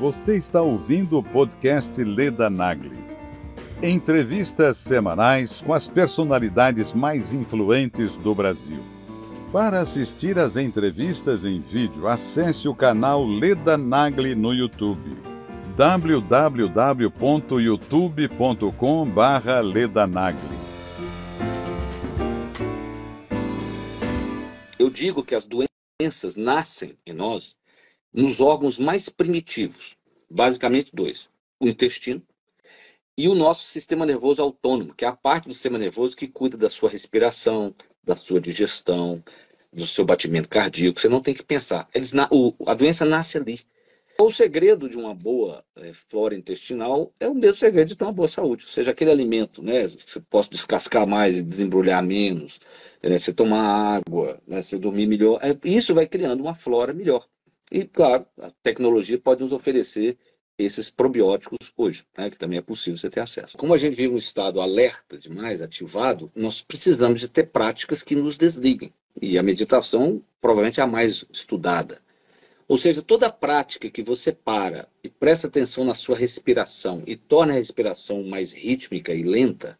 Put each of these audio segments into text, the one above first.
Você está ouvindo o podcast Leda Nagli. Entrevistas semanais com as personalidades mais influentes do Brasil. Para assistir às entrevistas em vídeo, acesse o canal Leda Nagli no YouTube. www.youtube.com/ledanagli. Eu digo que as doenças nascem em nós nos órgãos mais primitivos, basicamente dois: o intestino e o nosso sistema nervoso autônomo, que é a parte do sistema nervoso que cuida da sua respiração, da sua digestão, do seu batimento cardíaco. Você não tem que pensar. Eles, o, a doença nasce ali. O segredo de uma boa é, flora intestinal é o mesmo segredo de ter uma boa saúde. Ou seja, aquele alimento, né? Você possa descascar mais e desembrulhar menos, é, você tomar água, né, você dormir melhor. É, isso vai criando uma flora melhor. E, claro, a tecnologia pode nos oferecer esses probióticos hoje, né, que também é possível você ter acesso. Como a gente vive um estado alerta demais, ativado, nós precisamos de ter práticas que nos desliguem. E a meditação provavelmente é a mais estudada. Ou seja, toda prática que você para e presta atenção na sua respiração e torna a respiração mais rítmica e lenta,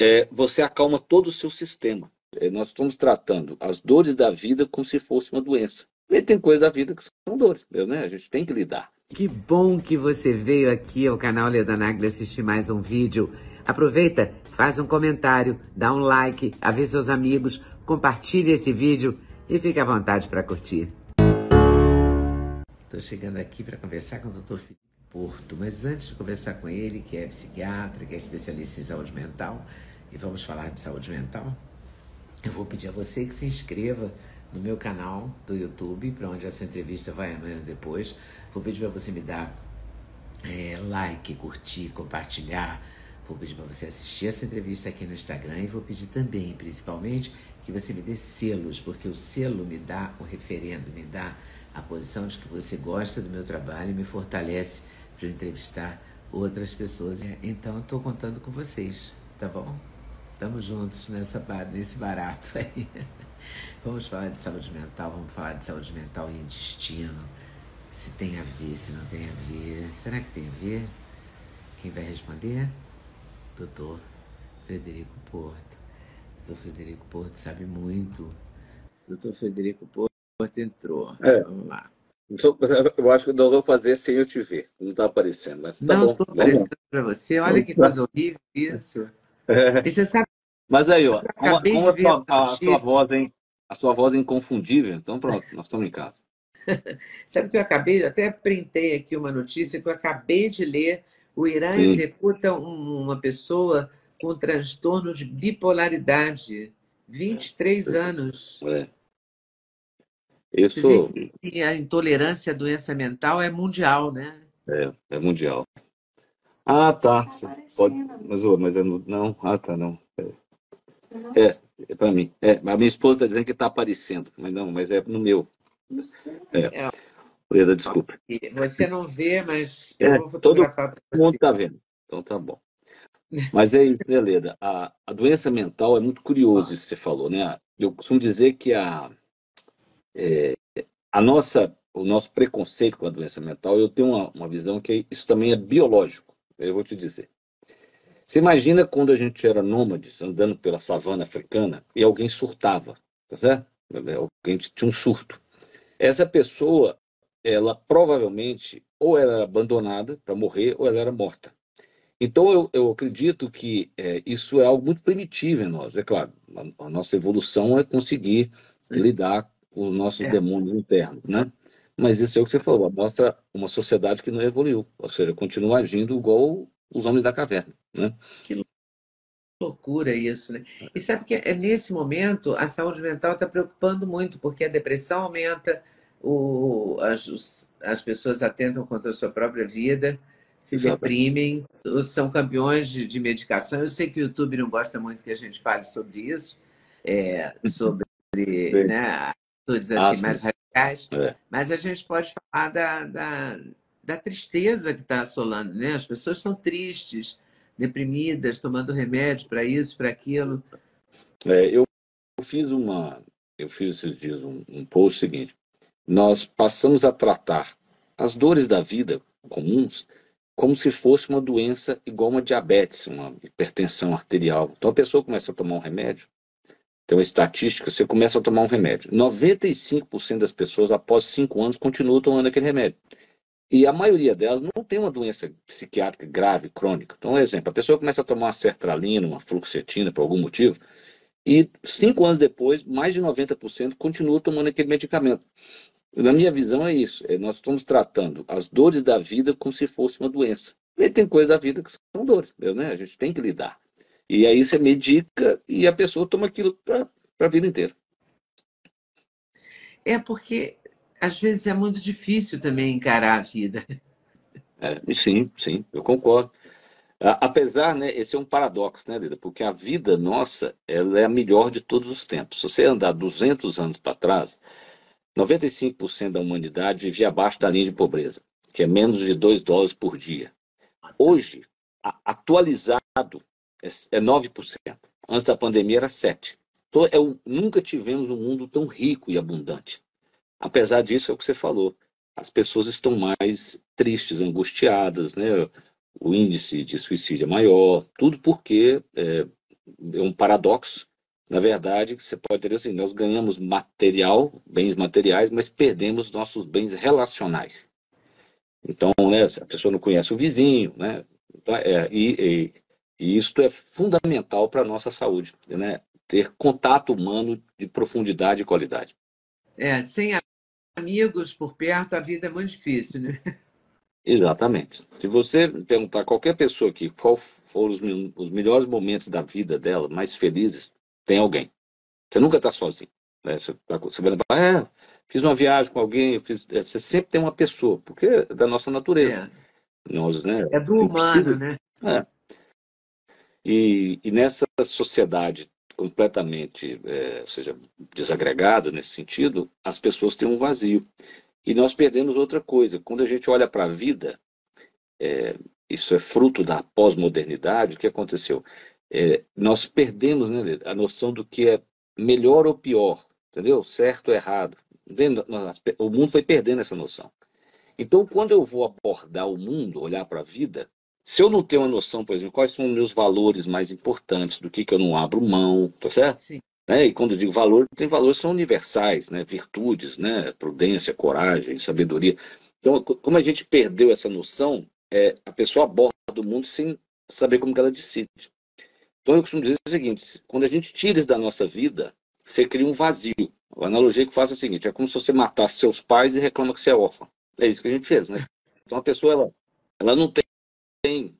é, você acalma todo o seu sistema. É, nós estamos tratando as dores da vida como se fosse uma doença. E tem coisas da vida que são dores, né? A gente tem que lidar. Que bom que você veio aqui ao canal Leda Nagli assistir mais um vídeo. Aproveita, faz um comentário, dá um like, avisa seus amigos, compartilhe esse vídeo e fique à vontade para curtir. Estou chegando aqui para conversar com o Dr. Felipe Porto, mas antes de conversar com ele, que é psiquiatra, que é especialista em saúde mental, e vamos falar de saúde mental, eu vou pedir a você que se inscreva no meu canal do YouTube, para onde essa entrevista vai amanhã depois. Vou pedir para você me dar é, like, curtir, compartilhar. Vou pedir para você assistir essa entrevista aqui no Instagram e vou pedir também, principalmente, que você me dê selos, porque o selo me dá o referendo, me dá a posição de que você gosta do meu trabalho e me fortalece para entrevistar outras pessoas. Então, estou contando com vocês, tá bom? Estamos juntos nessa, nesse barato aí. Vamos falar de saúde mental, vamos falar de saúde mental e intestino. Se tem a ver, se não tem a ver. Será que tem a ver? Quem vai responder? Doutor Frederico Porto. Doutor Frederico Porto sabe muito. Doutor Frederico Porto entrou. É. Vamos lá. Eu acho que nós vamos fazer sem eu te ver. Não está aparecendo, mas tá não, bom. Não, estou aparecendo para você. Olha que coisa horrível isso. É. E você sabe mas aí, ó, como, a, a, sua voz, hein? A sua voz é inconfundível, então pronto, nós estamos em casa. Sabe que eu acabei, até printei aqui uma notícia que eu acabei de ler. O Irã Sim. executa um, uma pessoa com transtorno de bipolaridade, 23 é. anos. É. Isso. E a intolerância à doença mental é mundial, né? É, é mundial. Ah, tá. pode, mas, mas é não. Ah, tá, não. É. É, é para mim. É, a minha esposa está dizendo que está aparecendo, mas não, mas é no meu. É. é. Leda, desculpa. Você não vê, mas eu é, vou fotografar Todo mundo está vendo, então tá bom. Mas é isso, né, Leda? A, a doença mental é muito curioso isso que você falou, né? Eu costumo dizer que a, é, a nossa, o nosso preconceito com a doença mental, eu tenho uma, uma visão que isso também é biológico. Eu vou te dizer. Você imagina quando a gente era nômades, andando pela savana africana, e alguém surtava, tá certo? Alguém tinha um surto. Essa pessoa, ela provavelmente, ou ela era abandonada para morrer, ou ela era morta. Então, eu, eu acredito que é, isso é algo muito primitivo em nós. É claro, a, a nossa evolução é conseguir lidar com os nossos é. demônios internos, né? Mas isso é o que você falou, mostra uma sociedade que não evoluiu, ou seja, continua agindo igual os homens da caverna. Né? Que loucura isso, né? E sabe que é nesse momento a saúde mental está preocupando muito, porque a depressão aumenta, o, as, as pessoas atentam contra a sua própria vida, se Exato. deprimem, são campeões de, de, medicação. Eu sei que o YouTube não gosta muito que a gente fale sobre isso, é, sobre né, atitudes assim, mais radicais, é. mas a gente pode falar da, da da tristeza que está assolando, né? As pessoas estão tristes, deprimidas, tomando remédio para isso, para aquilo. É, eu fiz uma, eu fiz esses dias um, um post seguinte. Nós passamos a tratar as dores da vida comuns como se fosse uma doença igual uma diabetes, uma hipertensão arterial. Então a pessoa começa a tomar um remédio, tem uma estatística, você começa a tomar um remédio. 95% das pessoas, após 5 anos, continuam tomando aquele remédio. E a maioria delas não tem uma doença psiquiátrica grave, crônica. Então, um exemplo, a pessoa começa a tomar uma sertralina, uma fluoxetina, por algum motivo, e cinco anos depois, mais de 90% continua tomando aquele medicamento. Na minha visão é isso, é, nós estamos tratando as dores da vida como se fosse uma doença. E tem coisas da vida que são dores, né? a gente tem que lidar. E aí você medica e a pessoa toma aquilo para a vida inteira. É porque às vezes é muito difícil também encarar a vida. É, sim, sim, eu concordo. Apesar, né, esse é um paradoxo, né, Lida? Porque a vida nossa, ela é a melhor de todos os tempos. Se você andar 200 anos para trás, 95% da humanidade vivia abaixo da linha de pobreza, que é menos de 2 dólares por dia. Hoje, atualizado, é 9%. É Antes da pandemia era 7%. Então, é, nunca tivemos um mundo tão rico e abundante. Apesar disso, é o que você falou. As pessoas estão mais tristes, angustiadas, né? o índice de suicídio é maior, tudo porque é, é um paradoxo. Na verdade, você pode ter assim, nós ganhamos material, bens materiais, mas perdemos nossos bens relacionais. Então, né, a pessoa não conhece o vizinho, né? Então, é, e, e, e isto é fundamental para a nossa saúde, né? Ter contato humano de profundidade e qualidade. É, sem amigos por perto, a vida é muito difícil, né? Exatamente. Se você perguntar a qualquer pessoa aqui qual foram os, os melhores momentos da vida dela, mais felizes, tem alguém. Você nunca está sozinho. Né? Você, tá, você vai lembrar, é, fiz uma viagem com alguém, fiz, é, você sempre tem uma pessoa, porque é da nossa natureza. É, Nós, né, é do humano, né? É. E, e nessa sociedade completamente, é, seja, desagregada nesse sentido, as pessoas têm um vazio. E nós perdemos outra coisa. Quando a gente olha para a vida, é, isso é fruto da pós-modernidade, o que aconteceu? É, nós perdemos né, a noção do que é melhor ou pior, entendeu? Certo ou errado. O mundo foi perdendo essa noção. Então, quando eu vou abordar o mundo, olhar para a vida, se eu não tenho uma noção, por exemplo, quais são os meus valores mais importantes, do que, que eu não abro mão, tá certo? Sim. Né? E quando eu digo valor, tem valores que são universais, né? virtudes, né? prudência, coragem, sabedoria. Então, como a gente perdeu essa noção, é, a pessoa aborda o mundo sem saber como ela decide. Então, eu costumo dizer o seguinte: quando a gente tira isso da nossa vida, você cria um vazio. A analogia que faço é a seguinte: é como se você matasse seus pais e reclama que você é órfão. É isso que a gente fez, né? Então, a pessoa, ela, ela não tem tem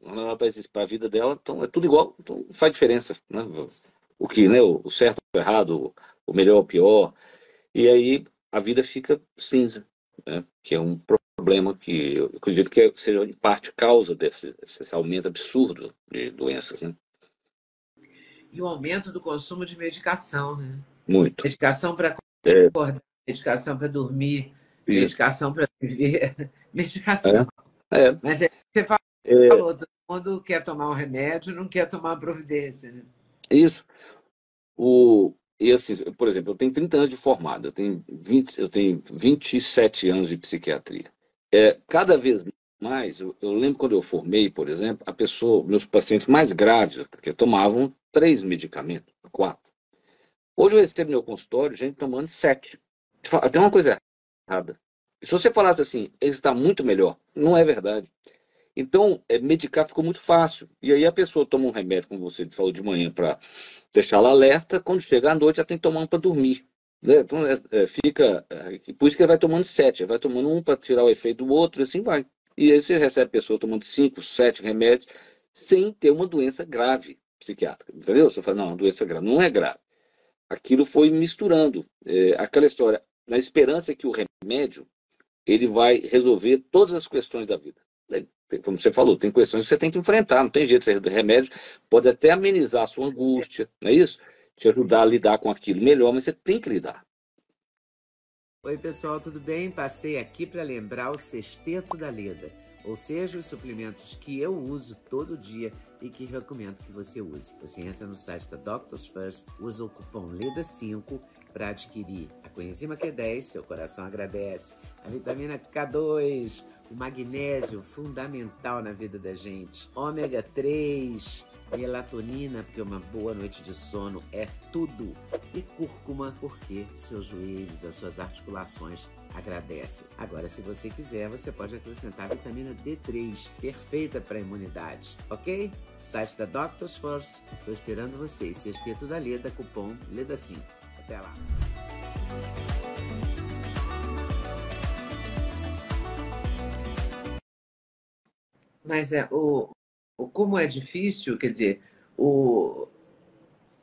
para a vida dela, então é tudo igual, então faz diferença, né? O que, né? O certo, o errado, o melhor, o pior, e aí a vida fica cinza, né? Que é um problema que eu acredito que seja em parte causa desse, desse aumento absurdo de doenças, né? E o aumento do consumo de medicação, né? Muito. Medicação para é. acordar, medicação para dormir, Isso. medicação para viver, medicação. É. é. Mas é, você fala é... falou, todo mundo quer tomar um remédio, não quer tomar uma providência. Né? Isso. O, e assim, por exemplo, eu tenho 30 anos de formado, eu tenho, 20, eu tenho 27 anos de psiquiatria. É, cada vez mais, eu, eu, lembro quando eu formei, por exemplo, a pessoa, meus pacientes mais graves, que tomavam três medicamentos, quatro. Hoje eu recebo no meu consultório gente tomando sete. Tem uma coisa errada. Se você falasse assim, ele está muito melhor, não é verdade. Então, é, medicar ficou muito fácil. E aí a pessoa toma um remédio, como você falou de manhã, para deixá-la alerta, quando chega à noite já tem que tomar um para dormir. Né? Então, é, é, fica. É, por isso que ele vai tomando sete, vai tomando um para tirar o efeito do outro, e assim vai. E aí você recebe a pessoa tomando cinco, sete remédios, sem ter uma doença grave psiquiátrica. Entendeu? Você fala, não, doença grave. Não é grave. Aquilo foi misturando. É, aquela história, na esperança que o remédio ele vai resolver todas as questões da vida como você falou, tem questões que você tem que enfrentar, não tem jeito, você remédio pode até amenizar a sua angústia, não é isso? Te ajudar a lidar com aquilo melhor, mas você tem que lidar. Oi, pessoal, tudo bem? Passei aqui para lembrar o Sexteto da Leda, ou seja, os suplementos que eu uso todo dia e que recomendo que você use. Você entra no site da Doctors First, usa o cupom LEDA5 para adquirir a coenzima Q10, seu coração agradece, a vitamina K2, o magnésio fundamental na vida da gente, ômega 3, melatonina, porque uma boa noite de sono é tudo, e cúrcuma, porque seus joelhos, as suas articulações agradecem. Agora, se você quiser, você pode acrescentar a vitamina D3, perfeita para a imunidade, ok? Site da Doctors First, estou esperando vocês. Sexteto da Leda, cupom LEDA5. Até lá! Mas é, o, como é difícil, quer dizer, o,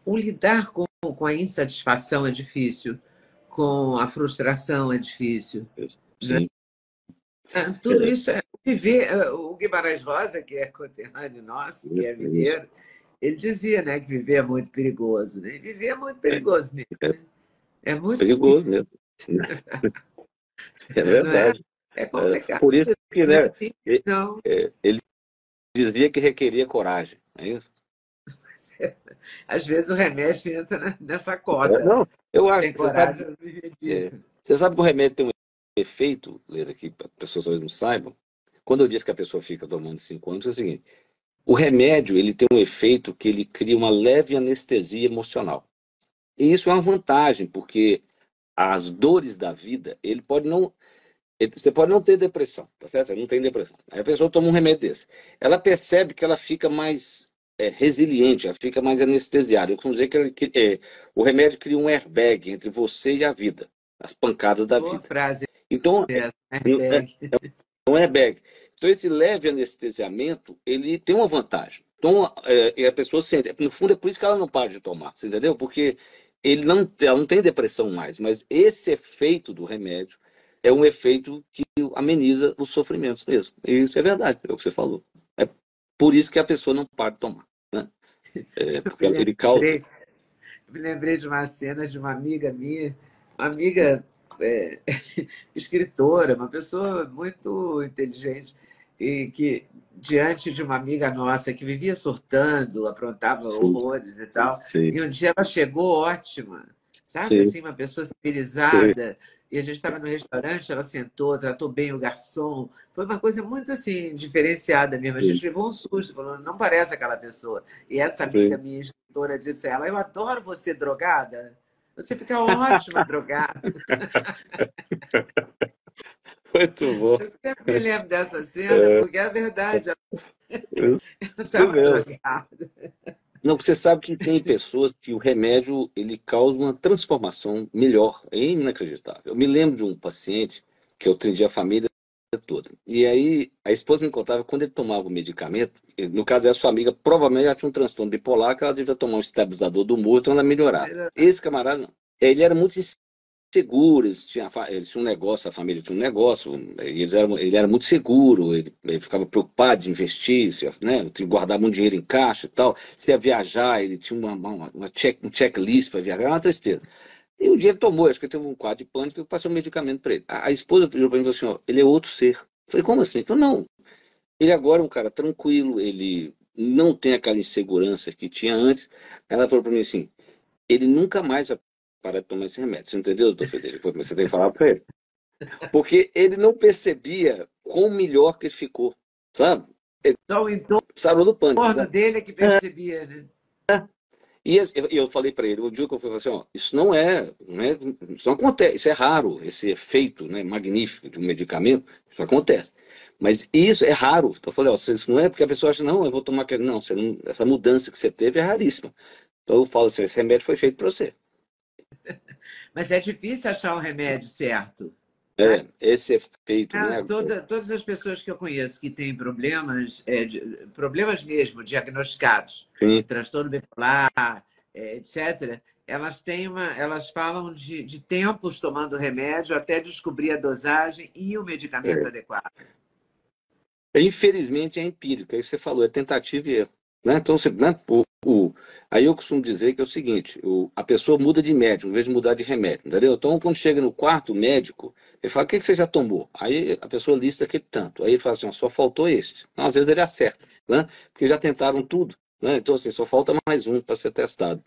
o lidar com, com a insatisfação é difícil, com a frustração é difícil. Sim. Né? Tudo é. isso é viver. É, o Guimarães Rosa, que é conterrâneo nosso, que é mineiro, ele dizia né, que viver é muito perigoso. Né? Viver é muito perigoso mesmo. Né? É muito perigoso mesmo. É verdade. É, é complicado. Por isso que né, não. ele dizia que requeria coragem, é isso? Às vezes o remédio entra nessa. É, não, eu acho que você sabe, é, você sabe que o remédio tem um efeito, Leda, que as pessoas talvez não saibam. Quando eu disse que a pessoa fica tomando cinco anos, é o seguinte: o remédio ele tem um efeito que ele cria uma leve anestesia emocional. E isso é uma vantagem, porque as dores da vida, ele pode não você pode não ter depressão, tá certo? Você não tem depressão. Aí a pessoa toma um remédio desse. Ela percebe que ela fica mais é, resiliente, ela fica mais anestesiada. Eu costumo dizer que, que é, o remédio cria um airbag entre você e a vida, as pancadas da Boa vida. frase. Então, é, airbag. É, é um airbag. Então, esse leve anestesiamento, ele tem uma vantagem. Então, é, a pessoa sente. No fundo, é por isso que ela não para de tomar, você entendeu? Porque ele não, ela não tem depressão mais, mas esse efeito do remédio é um efeito que ameniza os sofrimentos mesmo. E isso é verdade, é o que você falou. É por isso que a pessoa não para de tomar. Né? É, porque eu ele causa. Lembrei, me lembrei de uma cena de uma amiga minha, uma amiga é, escritora, uma pessoa muito inteligente, e que, diante de uma amiga nossa que vivia surtando, aprontava Sim. horrores e tal, Sim. e um dia ela chegou ótima, sabe? Sim. Assim, uma pessoa civilizada. E a gente estava no restaurante, ela sentou, tratou bem o garçom. Foi uma coisa muito assim, diferenciada mesmo. A gente levou um susto, falando, não parece aquela pessoa. E essa amiga minha escritora disse a ela, eu adoro você drogada. Você fica ótima drogada. Muito bom. Eu sempre me lembro dessa cena, é. porque é verdade. Ela estava drogada. Não, você sabe que tem pessoas que o remédio ele causa uma transformação melhor, é inacreditável. Eu me lembro de um paciente que eu atendi a família toda. E aí a esposa me contava quando ele tomava o medicamento, no caso é a sua amiga, provavelmente ela tinha um transtorno bipolar, que ela devia tomar um estabilizador do humor, então ela melhorava. Esse camarada não. Ele era muito seguro, eles tinham, eles tinham um negócio, a família tinha um negócio, eles eram, ele era muito seguro, ele, ele ficava preocupado de investir, se, né, guardava um dinheiro em caixa e tal. Se ia viajar, ele tinha uma, uma, uma check, um checklist para viajar, era uma tristeza. E um dia ele tomou, acho que teve um quadro de pânico, eu passei um medicamento para ele. A, a esposa virou para mim e falou assim: ó, ele é outro ser. Eu falei, como assim? Então, não. Ele agora é um cara tranquilo, ele não tem aquela insegurança que tinha antes. Ela falou para mim assim: ele nunca mais vai parar de tomar esse remédio. Você entendeu, doutor Federico? Você tem que falar para ele. Porque ele não percebia quão melhor que ele ficou, sabe? Ele então, então sarou do pânico. O né? dele é que percebia, né? É. E eu falei para ele, o dia que eu falei assim, ó, isso não é, não é, isso não acontece, isso é raro, esse efeito né, magnífico de um medicamento, isso acontece. Mas isso é raro. Então eu falei, ó, isso não é porque a pessoa acha, não, eu vou tomar aquele. Não, não, essa mudança que você teve é raríssima. Então eu falo assim, esse remédio foi feito para você. Mas é difícil achar o remédio certo. É, né? esse efeito. É, né? toda, todas as pessoas que eu conheço que têm problemas, é, de, problemas mesmo diagnosticados, Sim. transtorno bipolar, é, etc., elas têm uma, elas falam de, de tempos tomando remédio até descobrir a dosagem e o medicamento é. adequado. Infelizmente é empírico, é isso que você falou, é tentativa e erro. Né? Então, você, né? o, o, aí eu costumo dizer que é o seguinte: o, a pessoa muda de médico, em vez de mudar de remédio, entendeu? Então, quando chega no quarto médico, ele fala: o que, que você já tomou? Aí a pessoa lista aquele tanto. Aí ele fala assim: só faltou este. Não, às vezes ele acerta, né? Porque já tentaram tudo. Né? Então, assim, só falta mais um para ser testado.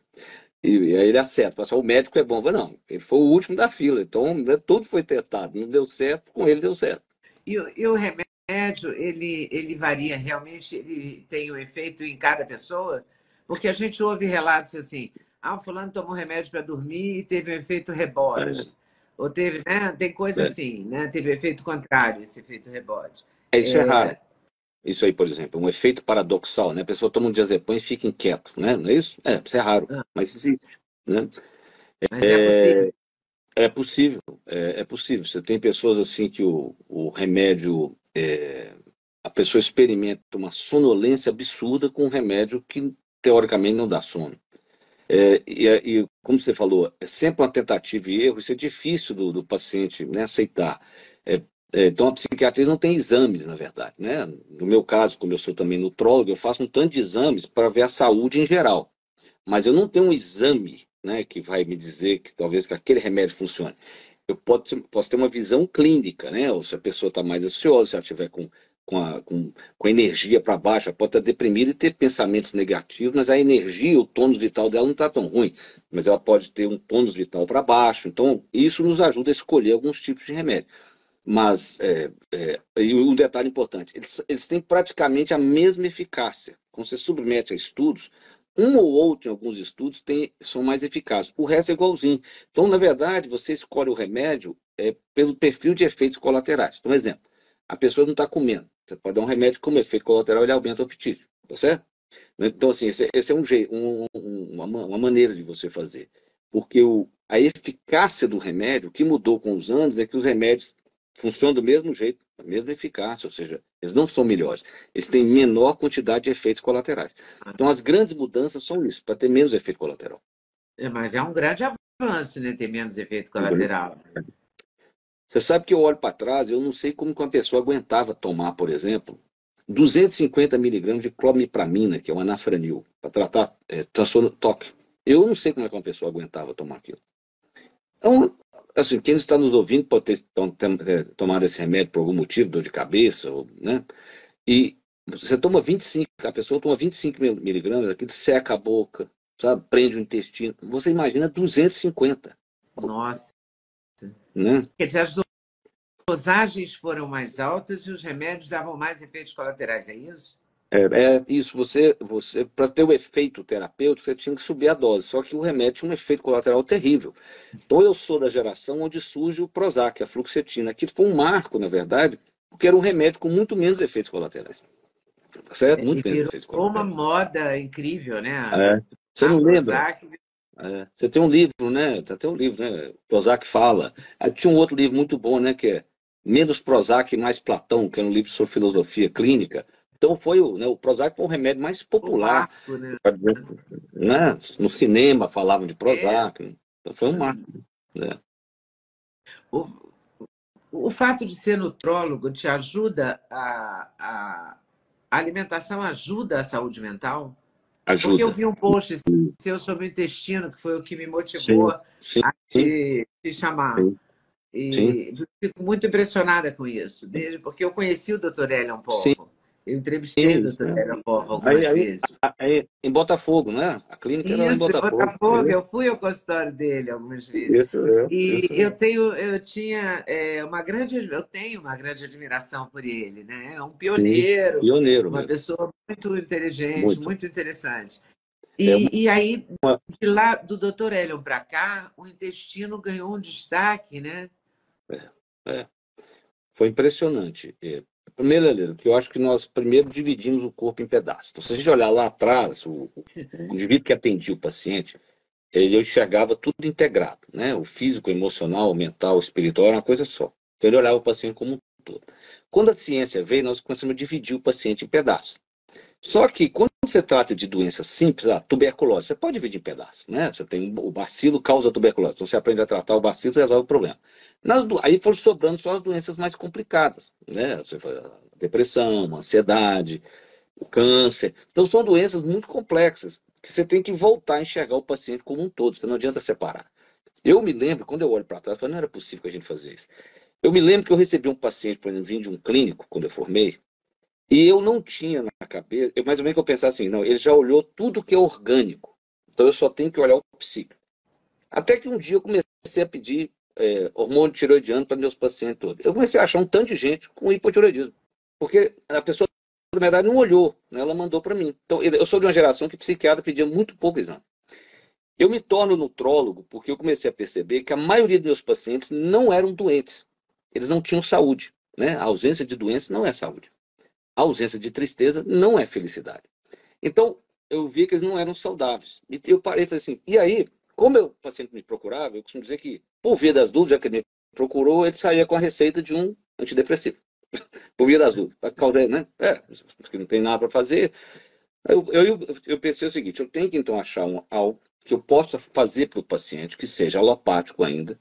E, e, aí ele acerta. Assim, o médico é bom. Falo, não, ele foi o último da fila. Então, né, tudo foi testado. Não deu certo, com ele deu certo. E, e o remédio, ele, ele varia realmente? Ele tem um efeito em cada pessoa? Porque a gente ouve relatos assim, ah, o fulano tomou remédio para dormir e teve um efeito rebote. É. Ou teve, né? Tem coisa é. assim, né? Teve efeito contrário, esse efeito rebote. É, isso é, é raro. Isso aí, por exemplo, um efeito paradoxal, né? A pessoa toma um diazepam e fica inquieto, né? Não é isso? É, isso é raro, ah. mas existe, né? Mas é, é possível. É possível, é, é, possível. Você tem pessoas assim que o, o remédio, é, a pessoa experimenta uma sonolência absurda com um remédio que teoricamente não dá sono. É, e, e, como você falou, é sempre uma tentativa e erro, isso é difícil do, do paciente né, aceitar. É, é, então, a psiquiatria não tem exames, na verdade. Né? No meu caso, como eu sou também nutrólogo, eu faço um tanto de exames para ver a saúde em geral. Mas eu não tenho um exame né, que vai me dizer que talvez que aquele remédio funcione. Eu posso, ter uma visão clínica, né? ou se a pessoa está mais ansiosa, se ela estiver com com a, com, com a energia para baixo, ela pode estar deprimida e ter pensamentos negativos, mas a energia, o tônus vital dela não está tão ruim, mas ela pode ter um tônus vital para baixo. Então, isso nos ajuda a escolher alguns tipos de remédio. Mas, é, é, e um detalhe importante, eles, eles têm praticamente a mesma eficácia. Quando você submete a estudos, um ou outro em alguns estudos tem, são mais eficazes. O resto é igualzinho. Então, na verdade, você escolhe o remédio é, pelo perfil de efeitos colaterais. Então, exemplo, a pessoa não está comendo. Você pode dar um remédio como efeito colateral, ele aumenta o apetite, tá certo? Então, assim, esse, esse é um jeito, um, uma, uma, maneira de você fazer. Porque o, a eficácia do remédio, o que mudou com os anos é que os remédios funcionam do mesmo jeito, a mesma eficácia, ou seja, eles não são melhores, eles têm menor quantidade de efeitos colaterais. Então, as grandes mudanças são isso, para ter menos efeito colateral. É, mas é um grande avanço, né, ter menos efeito colateral. Você sabe que eu olho para trás, eu não sei como que uma pessoa aguentava tomar, por exemplo, 250 miligramas de clomipramina, que é o anafranil, para tratar é, transtorno toque. Eu não sei como é que uma pessoa aguentava tomar aquilo. Então, assim, quem está nos ouvindo pode ter, ter tomado esse remédio por algum motivo, dor de cabeça, ou, né? E você toma 25, a pessoa toma 25 miligramas, aquilo seca a boca, sabe? Prende o intestino. Você imagina 250. Nossa. Né? Quer dizer, as dosagens foram mais altas e os remédios davam mais efeitos colaterais, é isso? É, é isso. Você, você para ter o efeito terapêutico, você tinha que subir a dose. Só que o remédio tinha um efeito colateral terrível. Então eu sou da geração onde surge o Prozac, a fluoxetina, que foi um marco, na verdade, porque era um remédio com muito menos efeitos colaterais. Tá certo? Muito menos efeitos colaterais. uma moda incrível, né? É. Você não lembra? Prozac é, você tem um livro, né? Tem um livro, né? Prozac fala. Aí tinha um outro livro muito bom, né? Que é Menos Prozac e Mais Platão, que é um livro sobre filosofia clínica. Então foi o, né, o Prozac foi o remédio mais popular. marco, né? né? No cinema falavam de Prozac. É. Então foi um marco. Né? O, o fato de ser nutrólogo te ajuda a, a, a alimentação ajuda a saúde mental? Ajuda. Porque eu vi um post seu sobre o intestino, que foi o que me motivou sim, sim, a te, te chamar. Sim. E fico muito impressionada com isso, desde porque eu conheci o Dr. Elion Povo. Eu entrevistei o Dr. Elion Povo algumas aí, vezes. Aí, em Botafogo, né? A clínica isso, era em Botafogo. Botafogo. Eu fui ao consultório dele algumas vezes. Isso, é, e isso eu tenho, eu tinha é, uma grande, eu tenho uma grande admiração por ele, né? É um pioneiro, Sim, pioneiro uma mesmo. pessoa muito inteligente, muito, muito interessante. E, é e, aí, de lá do Dr. Elion para cá, o intestino ganhou um destaque, né? É, é. Foi impressionante. Primeiro, Helena, que eu acho que nós primeiro dividimos o corpo em pedaços. Então, se a gente olhar lá atrás, o, o indivíduo que atendia o paciente, ele enxergava tudo integrado, né? O físico, o emocional, o mental, o espiritual era uma coisa só. Então, ele olhava o paciente como um todo. Quando a ciência veio, nós começamos a dividir o paciente em pedaços. Só que quando você trata de doenças simples, a tuberculose, você pode dividir em pedaços, né? Você tem o bacilo causa tuberculose, então você aprende a tratar o bacilo, você resolve o problema. Nas, aí foram sobrando só as doenças mais complicadas, né? Você depressão, ansiedade, o câncer. Então são doenças muito complexas. que você tem que voltar a enxergar o paciente como um todo, não adianta separar. Eu me lembro, quando eu olho para trás, eu falei, não era possível que a gente fazer isso. Eu me lembro que eu recebi um paciente, por exemplo, vindo de um clínico, quando eu formei, e eu não tinha na cabeça, eu, mais ou menos que eu pensava assim, não, ele já olhou tudo que é orgânico, então eu só tenho que olhar o psíquico. Até que um dia eu comecei a pedir é, hormônio tiroidiano para meus pacientes todos. Eu comecei a achar um tanto de gente com hipotiroidismo, porque a pessoa, na verdade, não olhou, né, ela mandou para mim. Então, eu sou de uma geração que psiquiatra pedia muito pouco exame. Eu me torno nutrólogo porque eu comecei a perceber que a maioria dos meus pacientes não eram doentes. Eles não tinham saúde. Né? A ausência de doença não é saúde. A ausência de tristeza não é felicidade. Então, eu vi que eles não eram saudáveis. E eu parei e falei assim, e aí, como o paciente me procurava, eu costumo dizer que, por via das dúvidas, já que ele me procurou, ele saía com a receita de um antidepressivo. por via das dúvidas. Né? É, porque não tem nada para fazer. Eu, eu, eu pensei o seguinte, eu tenho que então achar um, algo que eu possa fazer para o paciente, que seja alopático ainda,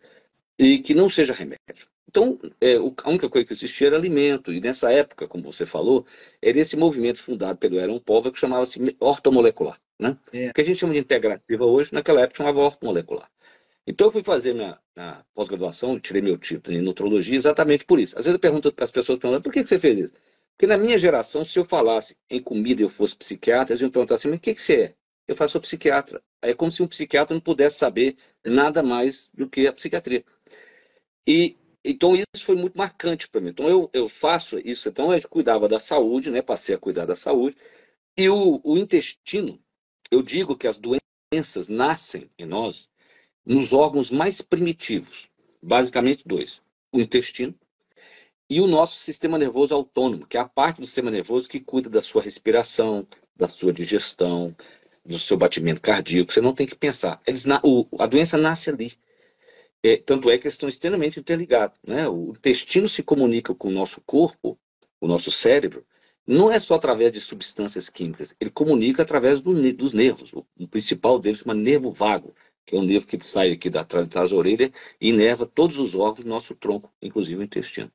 e que não seja remédio. Então, é, a única coisa que existia era alimento, e nessa época, como você falou, era esse movimento fundado pelo Aaron Pova que chamava-se ortomolecular. Né? É. O que a gente chama de integrativa hoje, naquela época chamava ortomolecular. Então, eu fui fazer minha, minha pós-graduação, tirei meu título em nutrologia exatamente por isso. Às vezes eu pergunto, as pessoas perguntam, por que, que você fez isso? Porque na minha geração, se eu falasse em comida e eu fosse psiquiatra, eles iam perguntar assim, mas o que, que você é? Eu faço sou psiquiatra. É como se um psiquiatra não pudesse saber nada mais do que a psiquiatria. E então isso foi muito marcante para mim. Então eu, eu faço isso. Então eu cuidava da saúde, né? Passei a cuidar da saúde. E o, o intestino, eu digo que as doenças nascem em nós nos órgãos mais primitivos, basicamente dois: o intestino e o nosso sistema nervoso autônomo, que é a parte do sistema nervoso que cuida da sua respiração, da sua digestão, do seu batimento cardíaco. Você não tem que pensar. Eles, a doença nasce ali. É, tanto é que eles estão extremamente interligados. Né? O intestino se comunica com o nosso corpo, o nosso cérebro, não é só através de substâncias químicas, ele comunica através do, dos nervos. O, o principal deles chama nervo vago, que é um nervo que sai aqui da, trás da orelha e inerva todos os órgãos do nosso tronco, inclusive o intestino.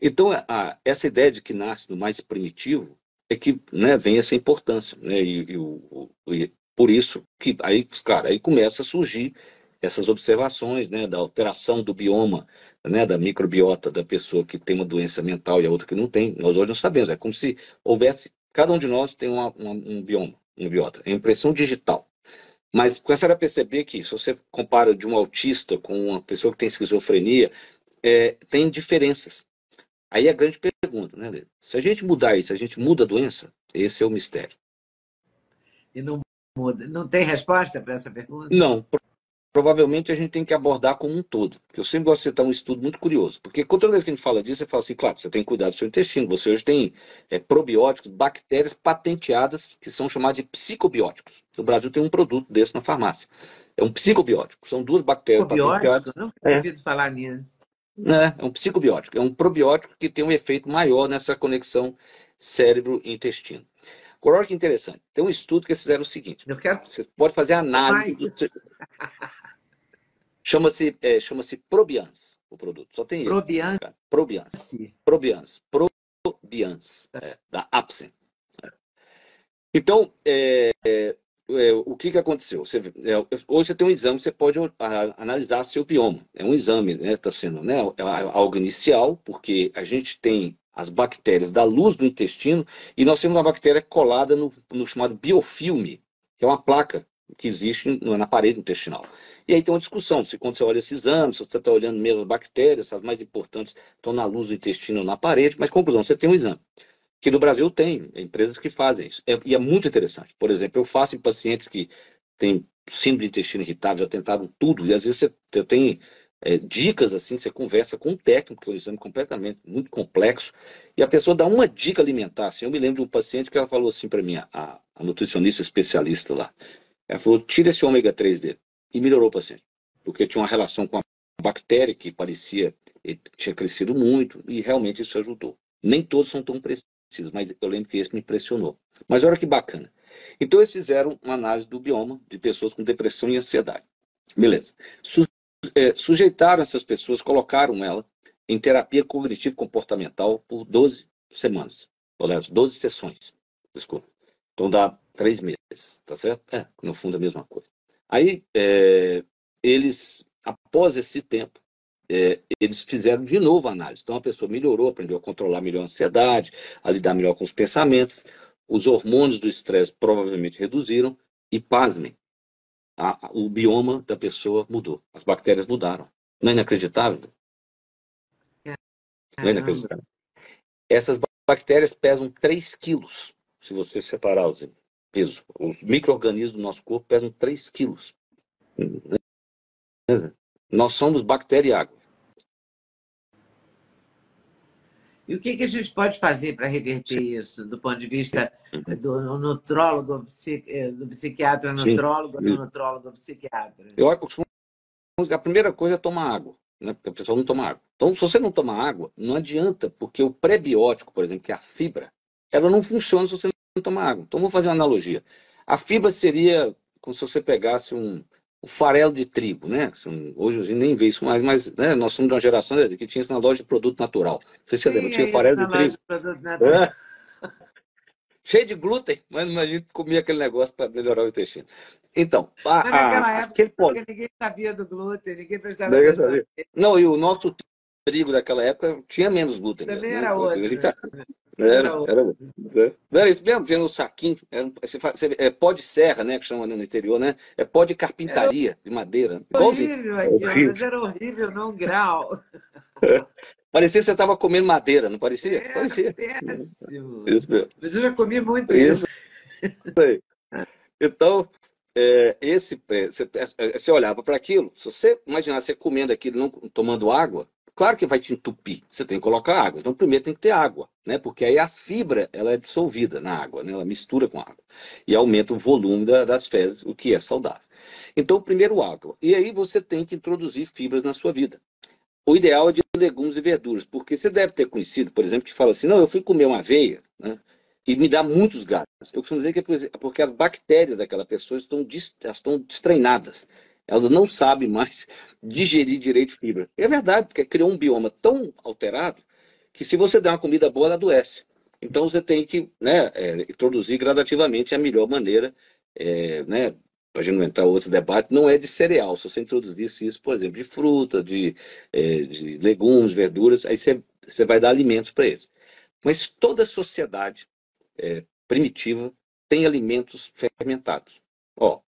Então, a, essa ideia de que nasce no mais primitivo é que né, vem essa importância. Né, e, e, o, e por isso que aí, cara, aí começa a surgir essas observações né, da alteração do bioma, né, da microbiota da pessoa que tem uma doença mental e a outra que não tem. Nós hoje não sabemos. É como se houvesse. Cada um de nós tem uma, uma, um bioma, uma biota. É impressão digital. Mas começaram a perceber que, se você compara de um autista com uma pessoa que tem esquizofrenia, é, tem diferenças. Aí a grande pergunta, né, Lê? Se a gente mudar isso, a gente muda a doença? Esse é o mistério. E não muda. Não tem resposta para essa pergunta? Não. Provavelmente a gente tem que abordar como um todo. Porque eu sempre gosto de citar um estudo muito curioso. Porque toda vez que a gente fala disso, você fala assim, claro, você tem que cuidar do seu intestino. Você hoje tem é, probióticos, bactérias patenteadas, que são chamadas de psicobióticos. O Brasil tem um produto desse na farmácia. É um psicobiótico. São duas bactérias patenteadas. Não ouvido falar nisso. Né? É um psicobiótico, é um probiótico que tem um efeito maior nessa conexão cérebro-intestino. Agora, olha que interessante. Tem um estudo que eles fizeram o seguinte: quero... você pode fazer análise. Chama-se é, chama Probians, o produto. Só tem Probians. ele. Probians. Probians. Probians. É, da Apsen. É. Então, é, é é, o que, que aconteceu? Você, é, hoje você tem um exame, você pode analisar seu bioma. É um exame, né? Está sendo né, é algo inicial, porque a gente tem as bactérias da luz do intestino e nós temos uma bactéria colada no, no chamado biofilme, que é uma placa que existe na parede intestinal. E aí tem uma discussão, se quando você olha esse exame, se você está olhando mesmo as bactérias, as mais importantes estão na luz do intestino ou na parede, mas conclusão, você tem um exame que no Brasil tem empresas que fazem isso. É, e é muito interessante. Por exemplo, eu faço em pacientes que têm síndrome de intestino irritável, já tentaram tudo, e às vezes você, você tem é, dicas assim, você conversa com um técnico, que é um exame completamente muito complexo, e a pessoa dá uma dica alimentar. Assim, eu me lembro de um paciente que ela falou assim para mim, a, a nutricionista especialista lá, ela falou, tira esse ômega 3 dele. E melhorou o paciente, porque tinha uma relação com a bactéria que parecia, tinha crescido muito, e realmente isso ajudou. Nem todos são tão precisos mas eu lembro que esse me impressionou. Mas olha que bacana. Então eles fizeram uma análise do bioma de pessoas com depressão e ansiedade. Beleza. Su é, sujeitaram essas pessoas, colocaram ela em terapia cognitivo comportamental por 12 semanas. Ou 12 sessões. Desculpa. Então dá três meses. Tá certo? É, no fundo é a mesma coisa. Aí, é, eles, após esse tempo, é, eles fizeram de novo a análise. Então, a pessoa melhorou, aprendeu a controlar melhor a ansiedade, a lidar melhor com os pensamentos, os hormônios do estresse provavelmente reduziram, e pasmem, a, a, o bioma da pessoa mudou, as bactérias mudaram. Não é inacreditável? Não é inacreditável. Essas bactérias pesam 3 quilos, se você separar os pesos. Os micro-organismos do nosso corpo pesam 3 quilos. Nós somos bactéria e água. E o que, que a gente pode fazer para reverter Sim. isso, do ponto de vista do nutrólogo, eh, do psiquiatra nutrólogo, do nutrólogo psiquiatra? Eu que a primeira coisa é tomar água, né? porque a pessoa não toma água. Então, se você não tomar água, não adianta, porque o pré-biótico, por exemplo, que é a fibra, ela não funciona se você não tomar água. Então, vou fazer uma analogia. A fibra seria como se você pegasse um, o farelo de trigo, né? Hoje a gente nem vê isso mais, mas né, nós somos de uma geração que tinha isso na loja de produto natural. Não sei se você lembra, tinha farelo de trigo. De é. Cheio de glúten, mas a gente comia aquele negócio para melhorar o intestino. Então, a, mas naquela a, época pode... ninguém sabia do glúten, ninguém prestava atenção. Não, e o nosso trigo daquela época tinha menos glúten. Também mesmo, era né? outro. Era, era, era, isso mesmo, tinha no saquinho. Era, você, você, é pó de serra, né? Que chama no interior, né? É pó de carpintaria, era de madeira. Horrível aqui, horrível. mas era horrível, não grau. Parecia que você estava comendo madeira, não parecia? É, parecia. Péssimo. Isso mesmo. Mas eu já comi muito isso. isso. Então, é, esse, é, você, é, você olhava para aquilo, se você imaginar você comendo aquilo, não tomando água, Claro que vai te entupir, você tem que colocar água. Então, primeiro tem que ter água, né? Porque aí a fibra ela é dissolvida na água, né? ela mistura com água e aumenta o volume da, das fezes, o que é saudável. Então, primeiro água. E aí você tem que introduzir fibras na sua vida. O ideal é de legumes e verduras, porque você deve ter conhecido, por exemplo, que fala assim: não, eu fui comer uma aveia, né? E me dá muitos gases. Eu costumo dizer que é porque as bactérias daquela pessoa estão, estão destreinadas elas não sabem mais digerir direito fibra. É verdade, porque criou um bioma tão alterado que se você der uma comida boa, ela adoece. Então você tem que né, é, introduzir gradativamente a melhor maneira, é, né, para a gente não entrar em outros debates, não é de cereal. Se você introduzisse isso, por exemplo, de fruta, de, é, de legumes, verduras, aí você, você vai dar alimentos para eles. Mas toda sociedade é, primitiva tem alimentos fermentados. Ó,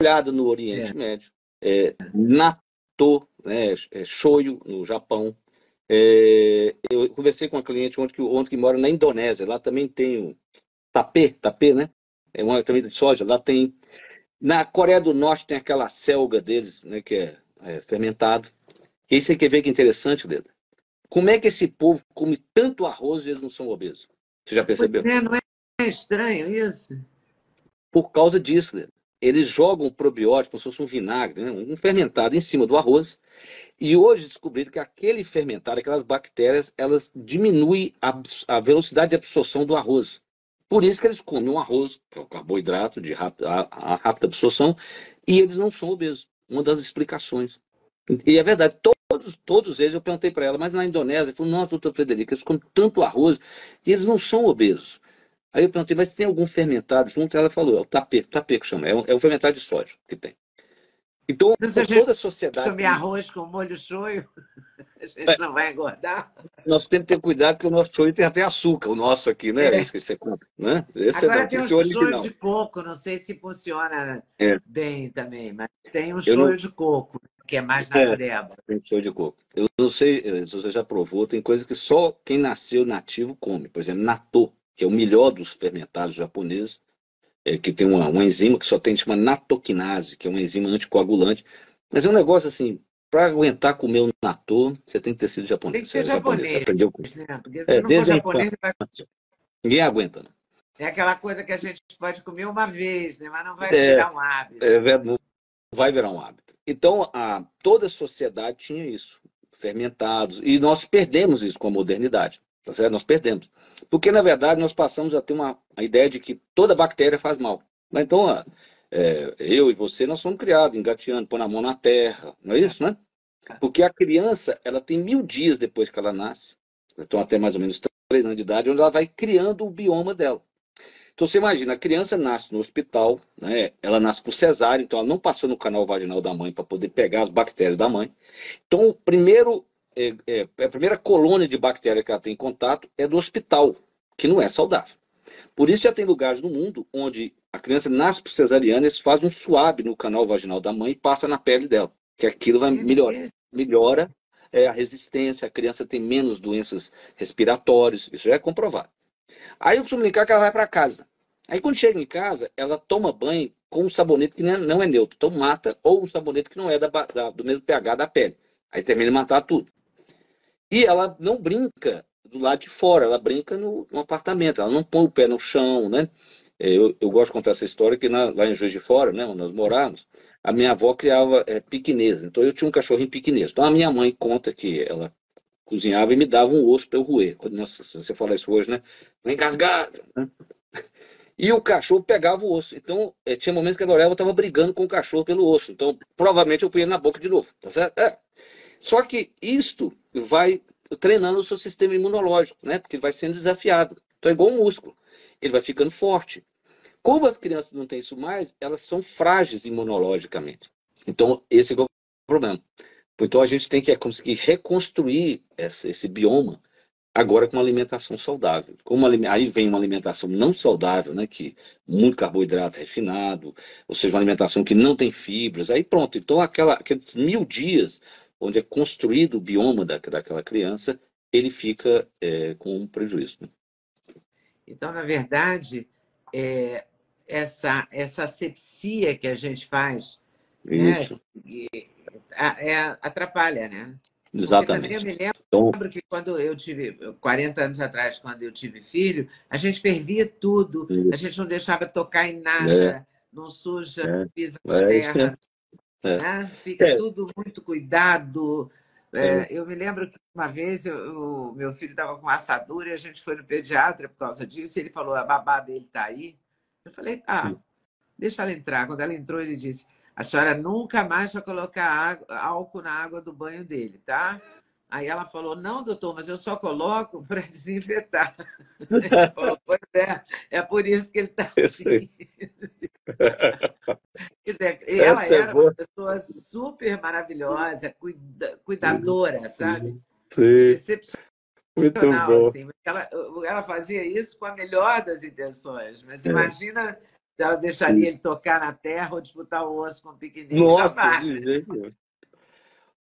olhado no Oriente é. Médio, é, natto, né, é, shoyu no Japão. É, eu conversei com uma cliente ontem que, ontem que mora na Indonésia, lá também tem o tapê, tapê, né? É uma também de soja, lá tem. Na Coreia do Norte tem aquela selga deles, né, que é, é fermentado. E aí você quer ver que interessante, Leda. Como é que esse povo come tanto arroz e eles não são obesos? Você já percebeu? Pois é, não é estranho isso? Por causa disso, Leda eles jogam o probiótico como se fosse um vinagre, né? um fermentado em cima do arroz. E hoje descobriram que aquele fermentado, aquelas bactérias, elas diminuem a, a velocidade de absorção do arroz. Por isso que eles comem um arroz, que é um carboidrato de rápida, a, a rápida absorção, e eles não são obesos. Uma das explicações. E é verdade, todos, todos eles, eu perguntei para ela, mas na Indonésia, ele falou, nossa, doutor Frederico, eles comem tanto arroz e eles não são obesos. Aí eu perguntei, mas tem algum fermentado junto? Ela falou, é o tapê, tapê que chama, é o, é o fermentado de soja que tem. Então, Se toda a sociedade. Comer arroz com molho shoyu, a gente é. não vai engordar. Nós temos que ter cuidado, porque o nosso shoyu tem até açúcar, o nosso aqui, né? É. Isso que você compra. Né? Esse Agora é, tem um shoyu de coco, não sei se funciona é. bem também, mas tem um shoyu não... de coco, que é mais é, natureba. tem shoyu de coco. Eu não sei eh, se você já provou, tem coisa que só quem nasceu nativo come. Por exemplo, natô que é o melhor dos fermentados japoneses, é, que tem uma, uma, enzima que só tem, chama natokinase, que é uma enzima anticoagulante. Mas é um negócio assim, para aguentar comer o natô, você tem que ter sido japonês. Tem que ser japonês. japonês. aprendeu com... né? Porque se é, não for japonês, vai... Ninguém aguenta, né? É aquela coisa que a gente pode comer uma vez, né? mas não vai é, virar um hábito. É, não vai virar um hábito. Então, a, toda a sociedade tinha isso, fermentados, e nós perdemos isso com a modernidade. Tá certo? Nós perdemos. Porque, na verdade, nós passamos a ter uma a ideia de que toda bactéria faz mal. Então, é, eu e você, nós somos criados engateando, pôr a mão na terra, não é isso, né? Porque a criança, ela tem mil dias depois que ela nasce, então até mais ou menos três anos de idade, onde ela vai criando o bioma dela. Então você imagina, a criança nasce no hospital, né? Ela nasce por cesárea, então ela não passou no canal vaginal da mãe para poder pegar as bactérias da mãe. Então o primeiro, é, é, a primeira colônia de bactéria que ela tem contato é do hospital, que não é saudável. Por isso já tem lugares no mundo onde a criança nasce por cesariana, eles fazem um suave no canal vaginal da mãe e passa na pele dela, que aquilo vai melhorar, melhora é, a resistência, a criança tem menos doenças respiratórias, isso já é comprovado. Aí eu costumo brincar que ela vai para casa. Aí quando chega em casa, ela toma banho com um sabonete que não é, é neutro, então mata, ou um sabonete que não é da, da, do mesmo pH da pele. Aí termina de matar tudo. E ela não brinca do lado de fora, ela brinca no, no apartamento, ela não põe o pé no chão, né? É, eu, eu gosto de contar essa história que na, lá em Juiz de Fora, né, onde nós morávamos, a minha avó criava é, então eu tinha um cachorrinho piquinês. Então a minha mãe conta que ela cozinhava e me dava um osso para eu roer. Nossa, se você falar isso hoje, né? Tá engasgado. Né? E o cachorro pegava o osso. Então, é, tinha momentos que a Doreva estava brigando com o cachorro pelo osso. Então, provavelmente eu punha na boca de novo. Tá certo? É. Só que isto vai treinando o seu sistema imunológico, né? Porque vai sendo desafiado. Então, é igual um músculo. Ele vai ficando forte. Como as crianças não têm isso mais, elas são frágeis imunologicamente. Então, esse é o problema. Então, a gente tem que conseguir reconstruir essa, esse bioma agora com uma alimentação saudável. Como aí vem uma alimentação não saudável, né, que muito carboidrato refinado, ou seja, uma alimentação que não tem fibras, aí pronto. Então, aquela, aqueles mil dias onde é construído o bioma da, daquela criança, ele fica é, com um prejuízo. Né? Então, na verdade, é, essa, essa asepsia que a gente faz né, Isso. Né, é, atrapalha, né? Exatamente. eu me lembro, então... que quando eu tive, 40 anos atrás, quando eu tive filho, a gente fervia tudo, a gente não deixava tocar em nada, é. não suja, é. pisa na é, terra. É. Né? Fica é. tudo muito cuidado. É, eu me lembro que uma vez o meu filho estava com uma assadura e a gente foi no pediatra por causa disso, e ele falou: a babá dele está aí. Eu falei: tá, deixa ela entrar. Quando ela entrou, ele disse: a senhora nunca mais vai colocar água, álcool na água do banho dele, tá? Aí ela falou, não, doutor, mas eu só coloco para desinfetar. Falou, pois é, é por isso que ele está assim. Quer dizer, ela Essa é era é uma pessoa super maravilhosa, cuida, cuidadora, sabe? Sim. Muito bom. Assim. Ela, ela fazia isso com a melhor das intenções, mas é. imagina ela deixaria Sim. ele tocar na terra ou disputar o osso com o piquenique. Nossa, jamais. de jeito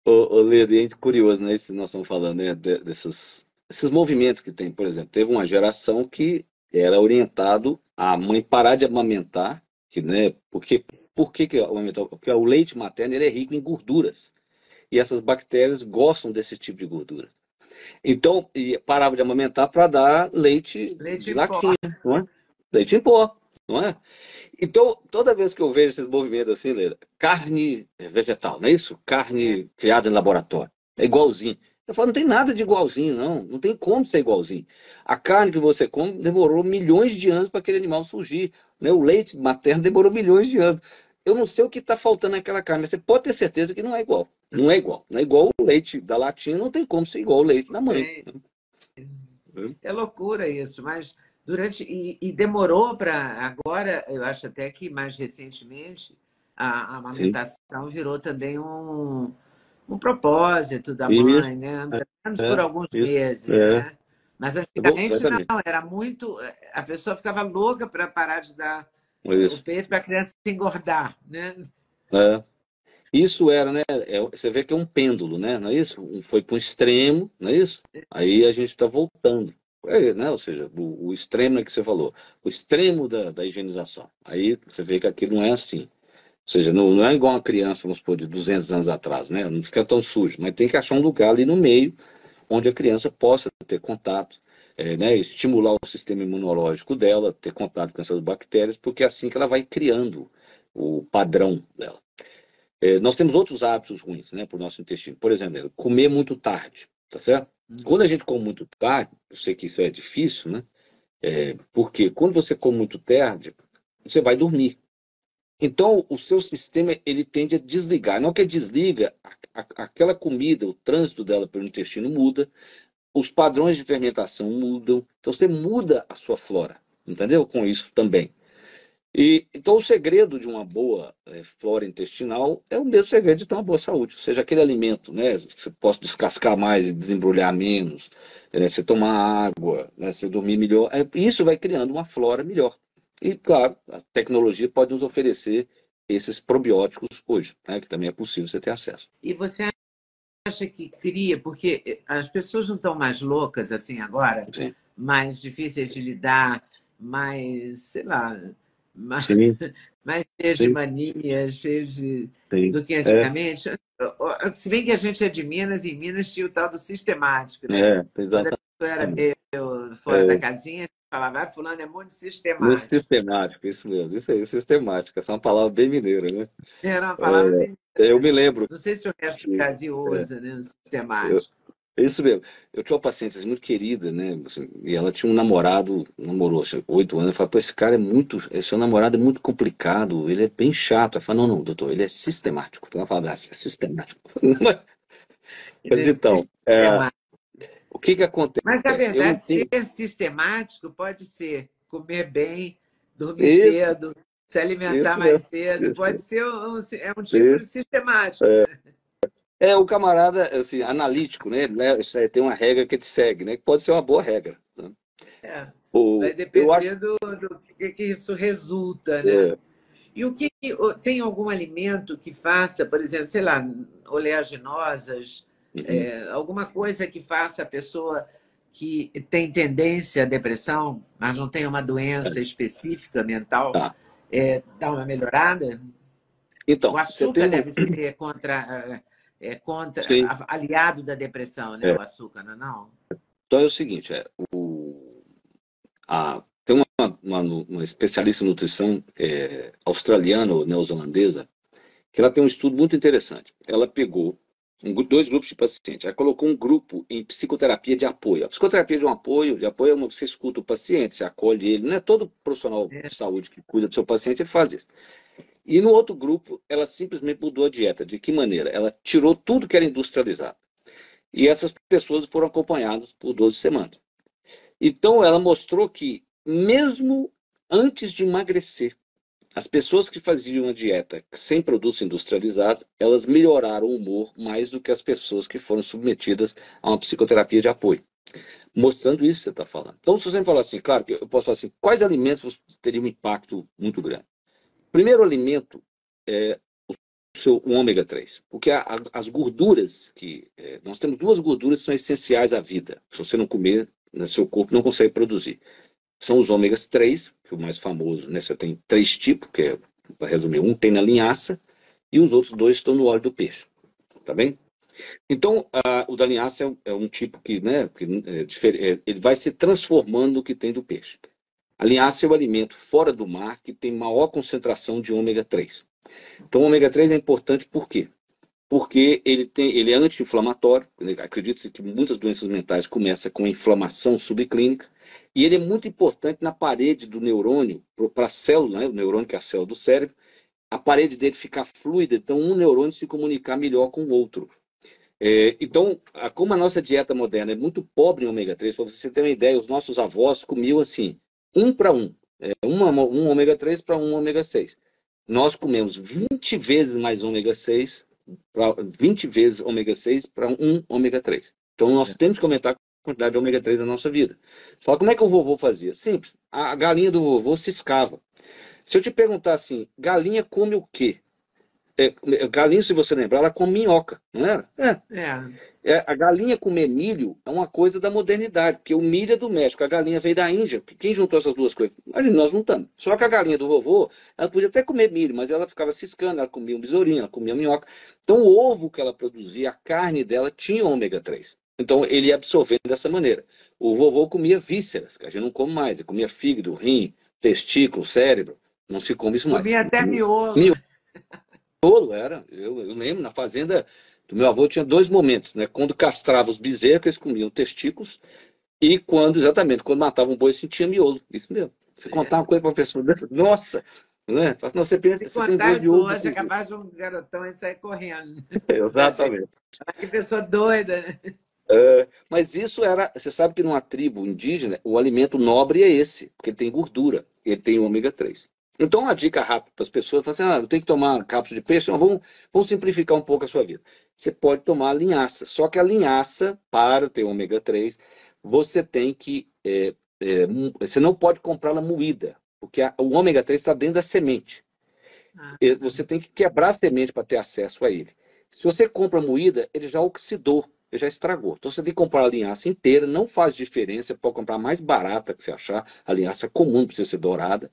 Ô, ô Leda, é curioso, né? Isso nós estamos falando, né? Desses, esses movimentos que tem, por exemplo, teve uma geração que era orientado a mãe parar de amamentar, que, né? Porque, por que, que amamentar? Porque o leite materno ele é rico em gorduras. E essas bactérias gostam desse tipo de gordura. Então, e parava de amamentar para dar leite, leite de latinha, não é? Leite em pó não é? Então, toda vez que eu vejo esses movimentos assim, Leila, carne vegetal, não é isso? Carne criada em laboratório, é igualzinho. Eu falo, não tem nada de igualzinho, não. Não tem como ser igualzinho. A carne que você come demorou milhões de anos para aquele animal surgir. Né? O leite materno demorou milhões de anos. Eu não sei o que está faltando naquela carne, mas você pode ter certeza que não é igual. Não é igual. Não é igual o leite da latinha, não tem como ser igual o leite da mãe. É, é loucura isso, mas durante e, e demorou para agora, eu acho até que mais recentemente a, a amamentação Sim. virou também um, um propósito da mãe, isso. né? Pelo menos é, por alguns isso. meses, é. né? Mas antigamente não, era muito. A pessoa ficava louca para parar de dar isso. o peito para a criança engordar, né? É. Isso era, né? É, você vê que é um pêndulo, né? Não é isso? Foi para um extremo, não é isso? É. Aí a gente está voltando. É, né? Ou seja, o, o, extremo é que você falou, o extremo da, da, higienização. Aí você vê que aquilo não é assim. Ou seja, não, não é igual uma criança, vamos supor, de 200 anos atrás, né? Não fica tão sujo, mas tem que achar um lugar ali no meio onde a criança possa ter contato, é, né? estimular o sistema imunológico dela, ter contato com essas bactérias, porque é assim que ela vai criando o padrão dela. É, nós temos outros hábitos ruins, né, para o nosso intestino. Por exemplo, comer muito tarde, tá certo? Quando a gente come muito tarde, eu sei que isso é difícil, né? É, porque quando você come muito tarde, você vai dormir. Então, o seu sistema ele tende a desligar. Não que desliga, a, a, aquela comida, o trânsito dela pelo intestino muda, os padrões de fermentação mudam. Então, você muda a sua flora. entendeu? Com isso também. E, então, o segredo de uma boa é, flora intestinal é o mesmo segredo de ter uma boa saúde. Ou seja, aquele alimento, né? Você possa descascar mais e desembrulhar menos, é, você tomar água, né, você dormir melhor. É, isso vai criando uma flora melhor. E, claro, a tecnologia pode nos oferecer esses probióticos hoje, né, que também é possível você ter acesso. E você acha que cria, porque eh, as pessoas não estão mais loucas assim agora, Sim. mais difíceis de lidar, mais, sei lá, mais, mais cheias de manias, cheias de, do que é. antigamente. É. Se bem que a gente é de Minas, e em Minas tinha o tal do sistemático, né? É, exatamente. Quando era meio fora é. da casinha, falava, ah, fulano é muito sistemático. Muito sistemático, isso mesmo. Isso aí, sistemático. Essa é uma palavra bem mineira, né? Era uma palavra é, bem Eu me lembro. Não sei se o resto do Brasil usa, é. né? O sistemático. Eu, isso mesmo. Eu tinha uma paciente assim, muito querida, né? Assim, e ela tinha um namorado, namorou assim, oito anos. Eu falei, pô, esse cara é muito. Esse seu namorado é muito complicado, ele é bem chato. Ela falou, não, não, doutor, ele é sistemático. Então ela falava, ah, é sistemático. Mas então. É, o que, que acontece? Mas, na verdade, ser sistemático pode ser comer bem, dormir Isso. cedo, se alimentar Isso mais cedo. Pode ser um, é um tipo de sistemático. É. é. o camarada assim, analítico, né? Tem uma regra que te segue, né? Que pode ser uma boa regra. Né? É. O, Vai depender acho... do, do que, que, isso resulta, né? É. E o que tem algum alimento que faça, por exemplo, sei lá, oleaginosas, Uhum. É, alguma coisa que faça a pessoa que tem tendência à depressão, mas não tem uma doença específica mental, tá. é, dar uma melhorada? Então, o açúcar deve ser contra, é, contra aliado da depressão, né? É. O açúcar, não, é não? Então é o seguinte, é, o, a, tem uma, uma, uma, especialista em nutrição é, australiana ou neozelandesa que ela tem um estudo muito interessante. Ela pegou um, dois grupos de pacientes. Ela colocou um grupo em psicoterapia de apoio. A psicoterapia de um apoio, de apoio é uma, você escuta o paciente, você acolhe ele. Não é todo profissional é. de saúde que cuida do seu paciente ele faz isso. E no outro grupo, ela simplesmente mudou a dieta. De que maneira? Ela tirou tudo que era industrializado. E essas pessoas foram acompanhadas por 12 semanas. Então, ela mostrou que, mesmo antes de emagrecer, as pessoas que faziam a dieta sem produtos industrializados, elas melhoraram o humor mais do que as pessoas que foram submetidas a uma psicoterapia de apoio. Mostrando isso que você está falando. Então, se você me falar assim, claro que eu posso falar assim, quais alimentos teriam um impacto muito grande? Primeiro alimento é o seu o ômega 3, porque a, a, as gorduras que é, nós temos duas gorduras que são essenciais à vida. Se você não comer, né, seu corpo não consegue produzir são os ômegas 3, que é o mais famoso, né? Você tem três tipos, que é, para resumir, um tem na linhaça e os outros dois estão no óleo do peixe. Tá bem? Então, o da linhaça é, é, um tipo que, né, que é, é, ele vai se transformando no que tem do peixe. A linhaça é o alimento fora do mar que tem maior concentração de ômega 3. Então, o ômega 3 é importante por quê? Porque ele, tem, ele é anti-inflamatório. Acredita-se que muitas doenças mentais começam com inflamação subclínica. E ele é muito importante na parede do neurônio, para a célula, né? o neurônio que é a célula do cérebro, a parede dele ficar fluida, então um neurônio se comunicar melhor com o outro. É, então, como a nossa dieta moderna é muito pobre em ômega 3, para você ter uma ideia, os nossos avós comiam assim, um para um, é, uma, um ômega 3 para um ômega 6. Nós comemos 20 vezes mais ômega 6, pra, 20 vezes ômega 6 para um ômega 3. Então, nós é. temos que aumentar quantidade de ômega 3 na nossa vida. Só como é que o vovô fazia? Simples. A galinha do vovô se escava. Se eu te perguntar assim, galinha come o quê? É, galinha, se você lembrar, ela come minhoca, não era? É. é. é. A galinha comer milho é uma coisa da modernidade, porque o milho é do México, a galinha veio da Índia. Quem juntou essas duas coisas? Imagina, nós juntamos. Só que a galinha do vovô, ela podia até comer milho, mas ela ficava ciscando, ela comia um besourinho, ela comia minhoca. Então o ovo que ela produzia, a carne dela tinha ômega 3. Então ele ia absorvendo dessa maneira. O vovô comia vísceras, que a gente não come mais. Ele comia fígado, rim, testículo, cérebro. Não se come isso mais. Comia até miolo. Miolo era. Eu, eu, lembro, na fazenda do meu avô tinha dois momentos, né? Quando castrava os bezerros, eles comiam testículos. E quando, exatamente, quando matava um boi, sentia miolo. Isso mesmo. Você é. contar uma coisa para uma pessoa, nossa, né? Não, você pensa Se você tem dois hoje, é capaz de um garotão e sair correndo. exatamente. Que pessoa doida, né? É, mas isso era. Você sabe que numa tribo indígena, o alimento nobre é esse, porque ele tem gordura, ele tem ômega 3. Então, uma dica rápida para as pessoas: assim, ah, eu tenho que tomar cápsula de peixe. Não, vamos, vamos simplificar um pouco a sua vida. Você pode tomar linhaça, só que a linhaça, para ter ômega 3, você tem que. É, é, você não pode comprá-la moída, porque a, o ômega 3 está dentro da semente. Ah. Você tem que quebrar a semente para ter acesso a ele. Se você compra moída, ele já oxidou, ele já estragou. Então você tem que comprar a linhaça inteira, não faz diferença, pode comprar mais barata que você achar, a linhaça comum precisa ser dourada.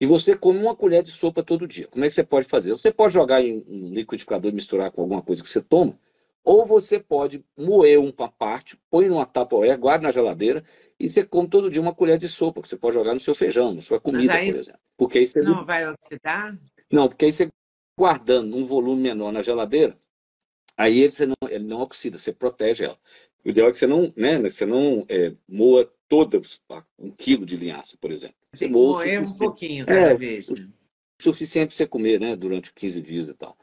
E você come uma colher de sopa todo dia. Como é que você pode fazer? Você pode jogar em um liquidificador e misturar com alguma coisa que você toma, ou você pode moer uma parte, põe numa tapoé, guarda na geladeira e você come todo dia uma colher de sopa, que você pode jogar no seu feijão, na sua comida, aí, por exemplo. Porque aí você não vai oxidar? Não, porque aí você guardando um volume menor na geladeira, aí ele, você não, ele não oxida, você protege ela. O ideal é que você não, né, você não é, moa toda um quilo de linhaça, por exemplo. Você Tem moa moer um pouquinho cada é, vez. Né? Suficiente para você comer, né, durante 15 dias e tal.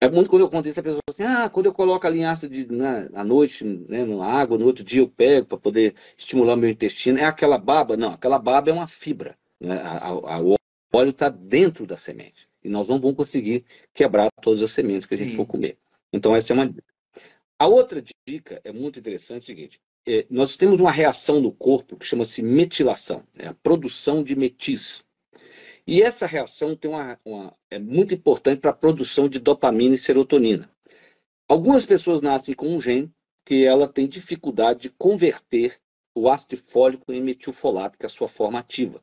É muito quando eu conto isso, a pessoa fala assim, ah, quando eu coloco a linhaça de, né, à noite né, na água, no outro dia eu pego para poder estimular o meu intestino. É aquela baba? Não, aquela baba é uma fibra. Né? A, a, o óleo está dentro da semente. E nós não vamos conseguir quebrar todas as sementes que a gente Sim. for comer. Então, essa é uma. A outra dica é muito interessante, é o seguinte, é, nós temos uma reação no corpo que chama-se metilação, é a produção de metis. E essa reação tem uma, uma é muito importante para a produção de dopamina e serotonina. Algumas pessoas nascem com um gene que ela tem dificuldade de converter o ácido fólico em metilfolato, que é a sua forma ativa.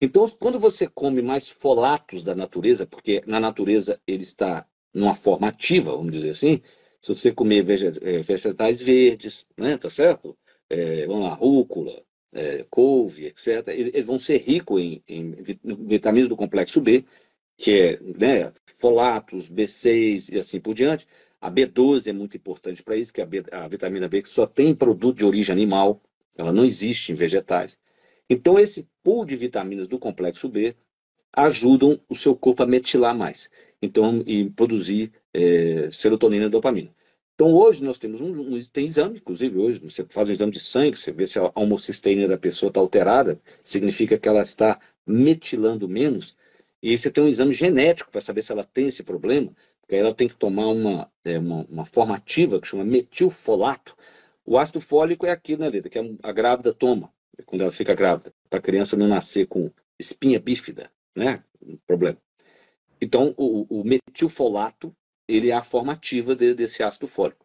Então, quando você come mais folatos da natureza, porque na natureza ele está numa forma ativa, vamos dizer assim, se você comer eh, vegetais verdes, né, tá certo? É, vamos lá, rúcula, é, couve, etc., eles vão ser ricos em, em vitaminas do complexo B, que é né, folatos, B6 e assim por diante. A B12 é muito importante para isso, que é a, B, a vitamina B que só tem produto de origem animal, ela não existe em vegetais. Então, esse pool de vitaminas do complexo B ajudam o seu corpo a metilar mais então e produzir é, serotonina e dopamina. Então, hoje nós temos um, um, tem exame, inclusive hoje, você faz um exame de sangue, você vê se a homocisteína da pessoa está alterada, significa que ela está metilando menos, e você tem um exame genético para saber se ela tem esse problema, porque aí ela tem que tomar uma, é, uma, uma forma ativa que chama metilfolato. O ácido fólico é aquilo, né, Lida, que a grávida toma quando ela fica grávida, para a criança não nascer com espinha bífida, né? Um problema. Então, o, o metilfolato, ele é a forma ativa de, desse ácido fólico.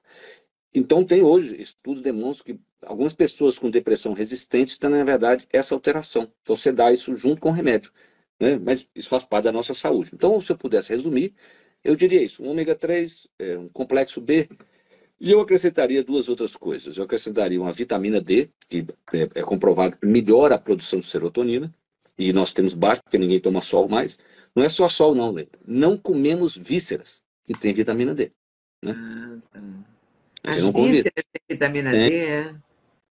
Então, tem hoje, estudos demonstram que algumas pessoas com depressão resistente têm, na verdade, essa alteração. Então, você dá isso junto com o remédio. Né? Mas isso faz parte da nossa saúde. Então, se eu pudesse resumir, eu diria isso: um ômega 3, é, um complexo B, e eu acrescentaria duas outras coisas. Eu acrescentaria uma vitamina D, que é, é comprovado que melhora a produção de serotonina, e nós temos baixo, porque ninguém toma sol mais. Não é só sol, não, Lê. Não comemos vísceras, que tem vitamina D. Né? Ah, tá. As vísceras têm vitamina tem. D, é?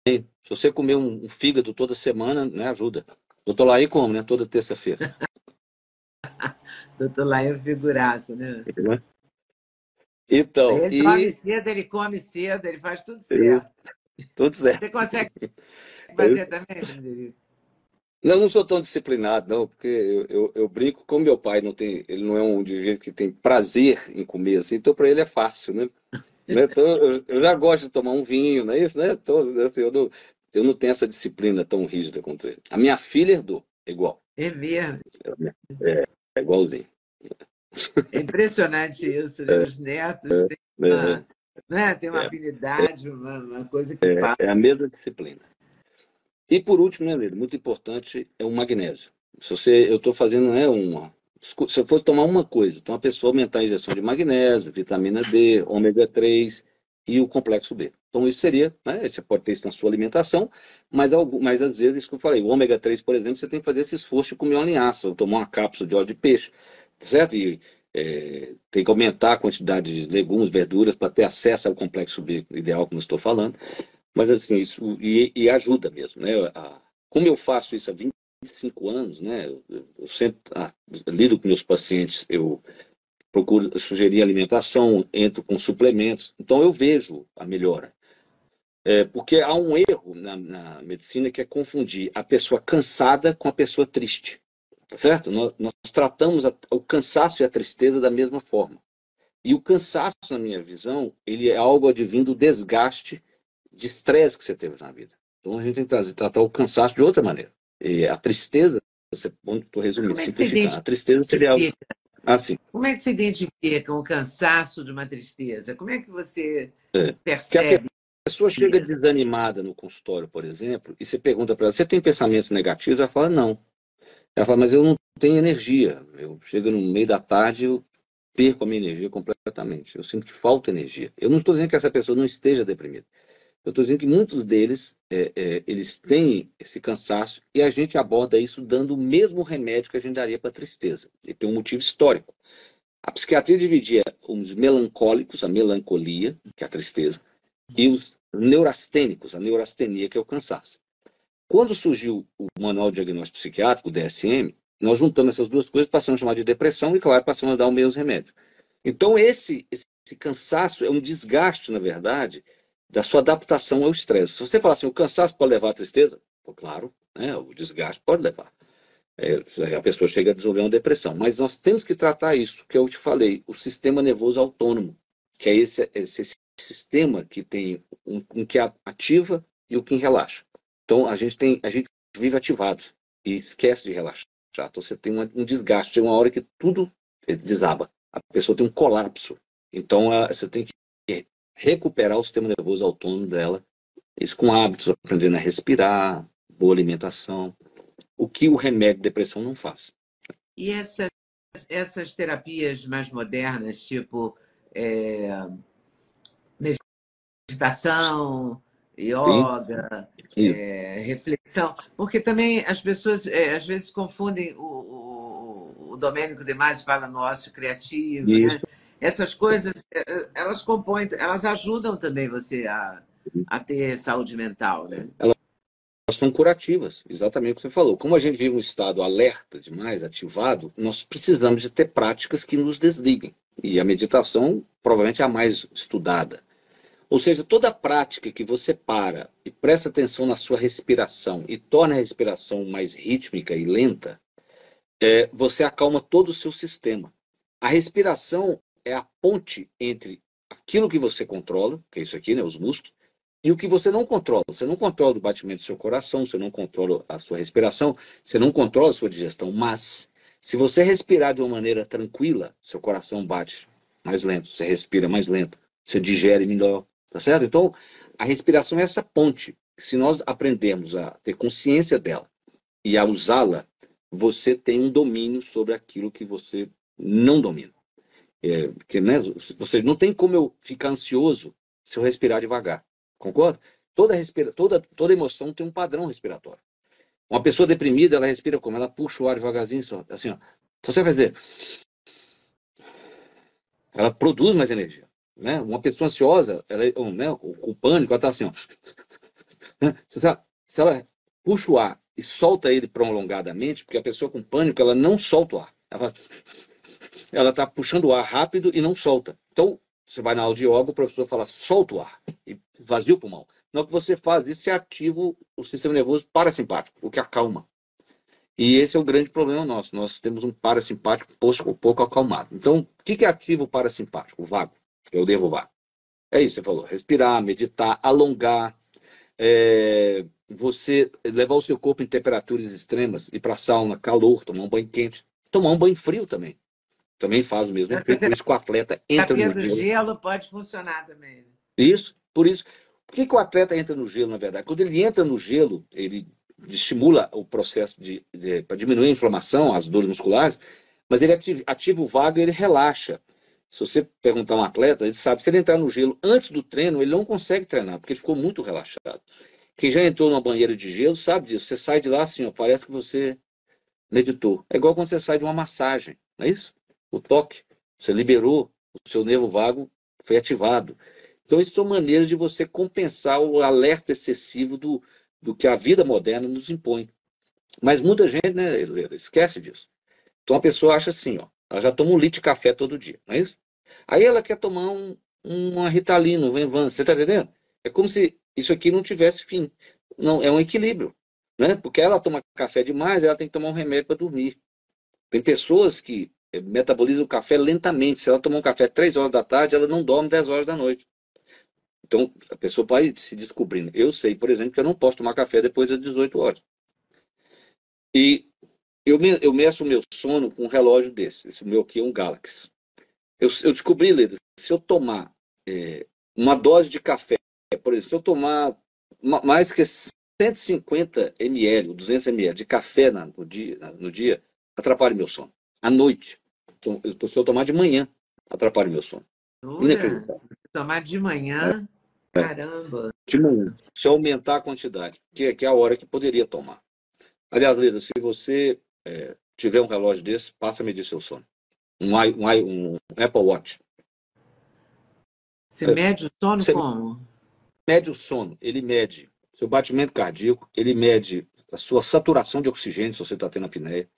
Tem. Se você comer um, fígado toda semana, né, ajuda. Doutor Laí come, né? Toda terça-feira. Doutor Laí é um figuraço, né? É. Então, ele e... come cedo, ele come cedo, ele faz tudo certo. Isso. Tudo certo. Você consegue fazer também, Frederico? Não, não sou tão disciplinado, não, porque eu, eu, eu, brinco, como meu pai não tem, ele não é um indivíduo que tem prazer em comer assim, então para ele é fácil, né? né? Então, eu, eu, já gosto de tomar um vinho, não é isso, né? Então, assim, eu, não, eu não tenho essa disciplina tão rígida quanto ele. A minha filha herdou, igual. É mesmo? É, é igualzinho. É impressionante isso, né? Os netos é, têm uma, é, né? Tem uma é, afinidade, uma, uma, coisa que. É, é, a mesma disciplina. E por último, né, Lili, muito importante é o magnésio. Se você, eu estou fazendo né, uma. Se eu fosse tomar uma coisa, então a pessoa aumentar a injeção de magnésio, vitamina B, ômega 3 e o complexo B. Então isso seria, né, você pode ter isso na sua alimentação, mas, mas às vezes, isso que eu falei, o ômega 3, por exemplo, você tem que fazer esse esforço de comer uma linhaça, ou tomar uma cápsula de óleo de peixe certo? E é, tem que aumentar a quantidade de legumes, verduras para ter acesso ao complexo B ideal, como eu estou falando. Mas assim, isso e, e ajuda mesmo, né? A, como eu faço isso há 25 anos, né? Eu, eu ah, lido com meus pacientes, eu procuro sugerir alimentação, entro com suplementos, então eu vejo a melhora. É, porque há um erro na, na, medicina que é confundir a pessoa cansada com a pessoa triste. Tá certo? Nós, nós tratamos a, o cansaço e a tristeza da mesma forma. E o cansaço, na minha visão, ele é algo advindo do desgaste de estresse que você teve na vida. Então a gente tem que trazer, tratar o cansaço de outra maneira. E a tristeza, estou resumindo, é simplificar. A tristeza seria algo assim. Como é que você identifica o cansaço de uma tristeza? Como é que você é. percebe? A pessoa chega desanimada no consultório, por exemplo, e você pergunta para ela: você tem pensamentos negativos? Ela fala: não. Ela fala: mas eu não tenho energia. Eu chego no meio da tarde, eu perco a minha energia completamente. Eu sinto que falta energia. Eu não estou dizendo que essa pessoa não esteja deprimida. Eu estou dizendo que muitos deles, é, é, eles têm esse cansaço e a gente aborda isso dando o mesmo remédio que a gente daria para tristeza. E tem um motivo histórico. A psiquiatria dividia os melancólicos, a melancolia, que é a tristeza, e os neurastênicos, a neurastenia, que é o cansaço. Quando surgiu o Manual de Diagnóstico Psiquiátrico, o DSM, nós juntamos essas duas coisas, passamos a chamar de depressão e, claro, passamos a dar o mesmo remédio. Então, esse, esse cansaço é um desgaste, na verdade, da sua adaptação ao estresse. Se você falar assim, o cansaço pode levar à tristeza, pô, claro, né, o desgaste pode levar. É, a pessoa chega a desenvolver uma depressão. Mas nós temos que tratar isso, que eu te falei, o sistema nervoso autônomo, que é esse, esse, sistema que tem um, um, que ativa e o que relaxa. Então a gente tem, a gente vive ativado e esquece de relaxar. Então você tem um desgaste, tem uma hora que tudo desaba. A pessoa tem um colapso. Então você tem que recuperar o sistema nervoso autônomo dela. Isso com hábitos, aprendendo a respirar, boa alimentação. O que o remédio de depressão não faz. E essas, essas terapias mais modernas, tipo é, meditação, yoga, é, reflexão, porque também as pessoas é, às vezes confundem o, o, o Domênico Demais fala no ócio criativo, né? Essas coisas, é, é, elas compõem, elas ajudam também você a, a ter saúde mental, né? Elas são curativas, exatamente o que você falou. Como a gente vive um estado alerta demais, ativado, nós precisamos de ter práticas que nos desliguem. E a meditação provavelmente é a mais estudada. Ou seja, toda prática que você para e presta atenção na sua respiração e torna a respiração mais rítmica e lenta, é, você acalma todo o seu sistema. A respiração é a ponte entre aquilo que você controla, que é isso aqui, né, os músculos, e o que você não controla. Você não controla o batimento do seu coração, você não controla a sua respiração, você não controla a sua digestão. Mas, se você respirar de uma maneira tranquila, seu coração bate mais lento, você respira mais lento, você digere melhor, tá certo? Então, a respiração é essa ponte. Se nós aprendermos a ter consciência dela e a usá-la, você tem um domínio sobre aquilo que você não domina. É, porque, né, você não tem como eu ficar ansioso se eu respirar devagar. Concorda? Toda, respira, toda, toda emoção tem um padrão respiratório. Uma pessoa deprimida, ela respira como? Ela puxa o ar devagarzinho, só, assim, ó. Se você fazer. Ela produz mais energia. Né? Uma pessoa ansiosa, ela, né, com pânico, ela está assim, ó. Se ela puxa o ar e solta ele prolongadamente, porque a pessoa com pânico, ela não solta o ar. Ela faz ela está puxando o ar rápido e não solta. Então, você vai na aula de yoga, o professor fala, solta o ar, e vazia o pulmão. No que você faz isso, você ativa o sistema nervoso parasimpático, o que acalma. E esse é o grande problema nosso. Nós temos um parasimpático pouco, pouco acalmado. Então, o que, que ativa o parasimpático? O vago, o devo vago. É isso, você falou. Respirar, meditar, alongar, é, você levar o seu corpo em temperaturas extremas, ir para sauna, calor, tomar um banho quente, tomar um banho frio também também faz o mesmo efeito, por isso que o atleta entra no gelo. gelo pode funcionar também. Né? Isso, por isso. Por que, que o atleta entra no gelo, na verdade? Quando ele entra no gelo, ele estimula o processo de, de para diminuir a inflamação, as dores musculares, mas ele ativa, ativa o vago e ele relaxa. Se você perguntar a um atleta, ele sabe, se ele entrar no gelo antes do treino, ele não consegue treinar, porque ele ficou muito relaxado. Quem já entrou numa banheira de gelo sabe disso. Você sai de lá assim, ó, parece que você meditou. É igual quando você sai de uma massagem, não é isso? O toque, você liberou, o seu nervo vago foi ativado. Então, isso são maneiras de você compensar o alerta excessivo do, do que a vida moderna nos impõe. Mas muita gente né, esquece disso. Então, a pessoa acha assim, ó, ela já toma um litro de café todo dia, não é isso? Aí ela quer tomar um, uma ritalina, um Venvan, você está entendendo? É como se isso aqui não tivesse fim. Não, é um equilíbrio, né? Porque ela toma café demais, ela tem que tomar um remédio para dormir. Tem pessoas que eh, metabolizam o café lentamente. Se ela tomar um café 3 horas da tarde, ela não dorme 10 horas da noite. Então, a pessoa pode se descobrindo. Eu sei, por exemplo, que eu não posso tomar café depois das 18 horas. E eu, me, eu meço o meu sono com um relógio desse. Esse meu aqui é um Galaxy. Eu, eu descobri, Leda, se eu tomar é, uma dose de café, por exemplo, se eu tomar mais que 150 ml, 200 ml de café na, no, dia, no dia, atrapalha meu sono. À noite. Então, eu, se eu tomar de manhã, atrapalha meu sono. Olha, se você tomar de manhã, é. caramba. De manhã. Se eu aumentar a quantidade, que, é, que é a hora que poderia tomar. Aliás, Leda, se você é, tiver um relógio desse, passa a medir seu sono. Um, um, um Apple Watch. Você mede o sono como? Mede o sono. Ele mede seu batimento cardíaco, ele mede a sua saturação de oxigênio, se você está tendo apneia.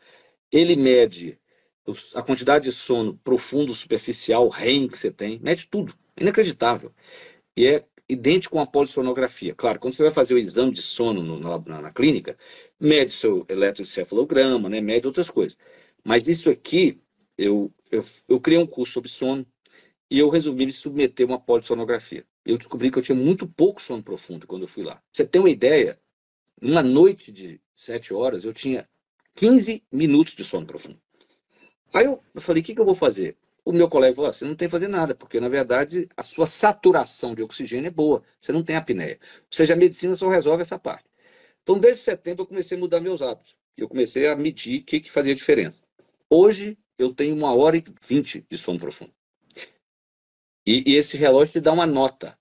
Ele mede a quantidade de sono profundo, superficial, REM que você tem. Mede tudo. Inacreditável. E é idêntico a polissonografia. Claro, quando você vai fazer o exame de sono no, na, na, clínica, mede seu eletroencefalograma, né, mede outras coisas. Mas isso aqui, eu, eu, eu criei um curso sobre sono e eu resolvi me submeter a uma polissonografia. Eu descobri que eu tinha muito pouco sono profundo quando eu fui lá. Você tem uma ideia, numa noite de sete horas, eu tinha 15 minutos de sono profundo. Aí eu falei, o que, que eu vou fazer? O meu colega falou: você não tem que fazer nada, porque na verdade a sua saturação de oxigênio é boa, você não tem apneia. Ou seja, a medicina só resolve essa parte. Então, desde setembro, eu comecei a mudar meus hábitos. Eu comecei a medir o que, que fazia diferença. Hoje, eu tenho uma hora e vinte de sono profundo. E, e esse relógio te dá uma nota.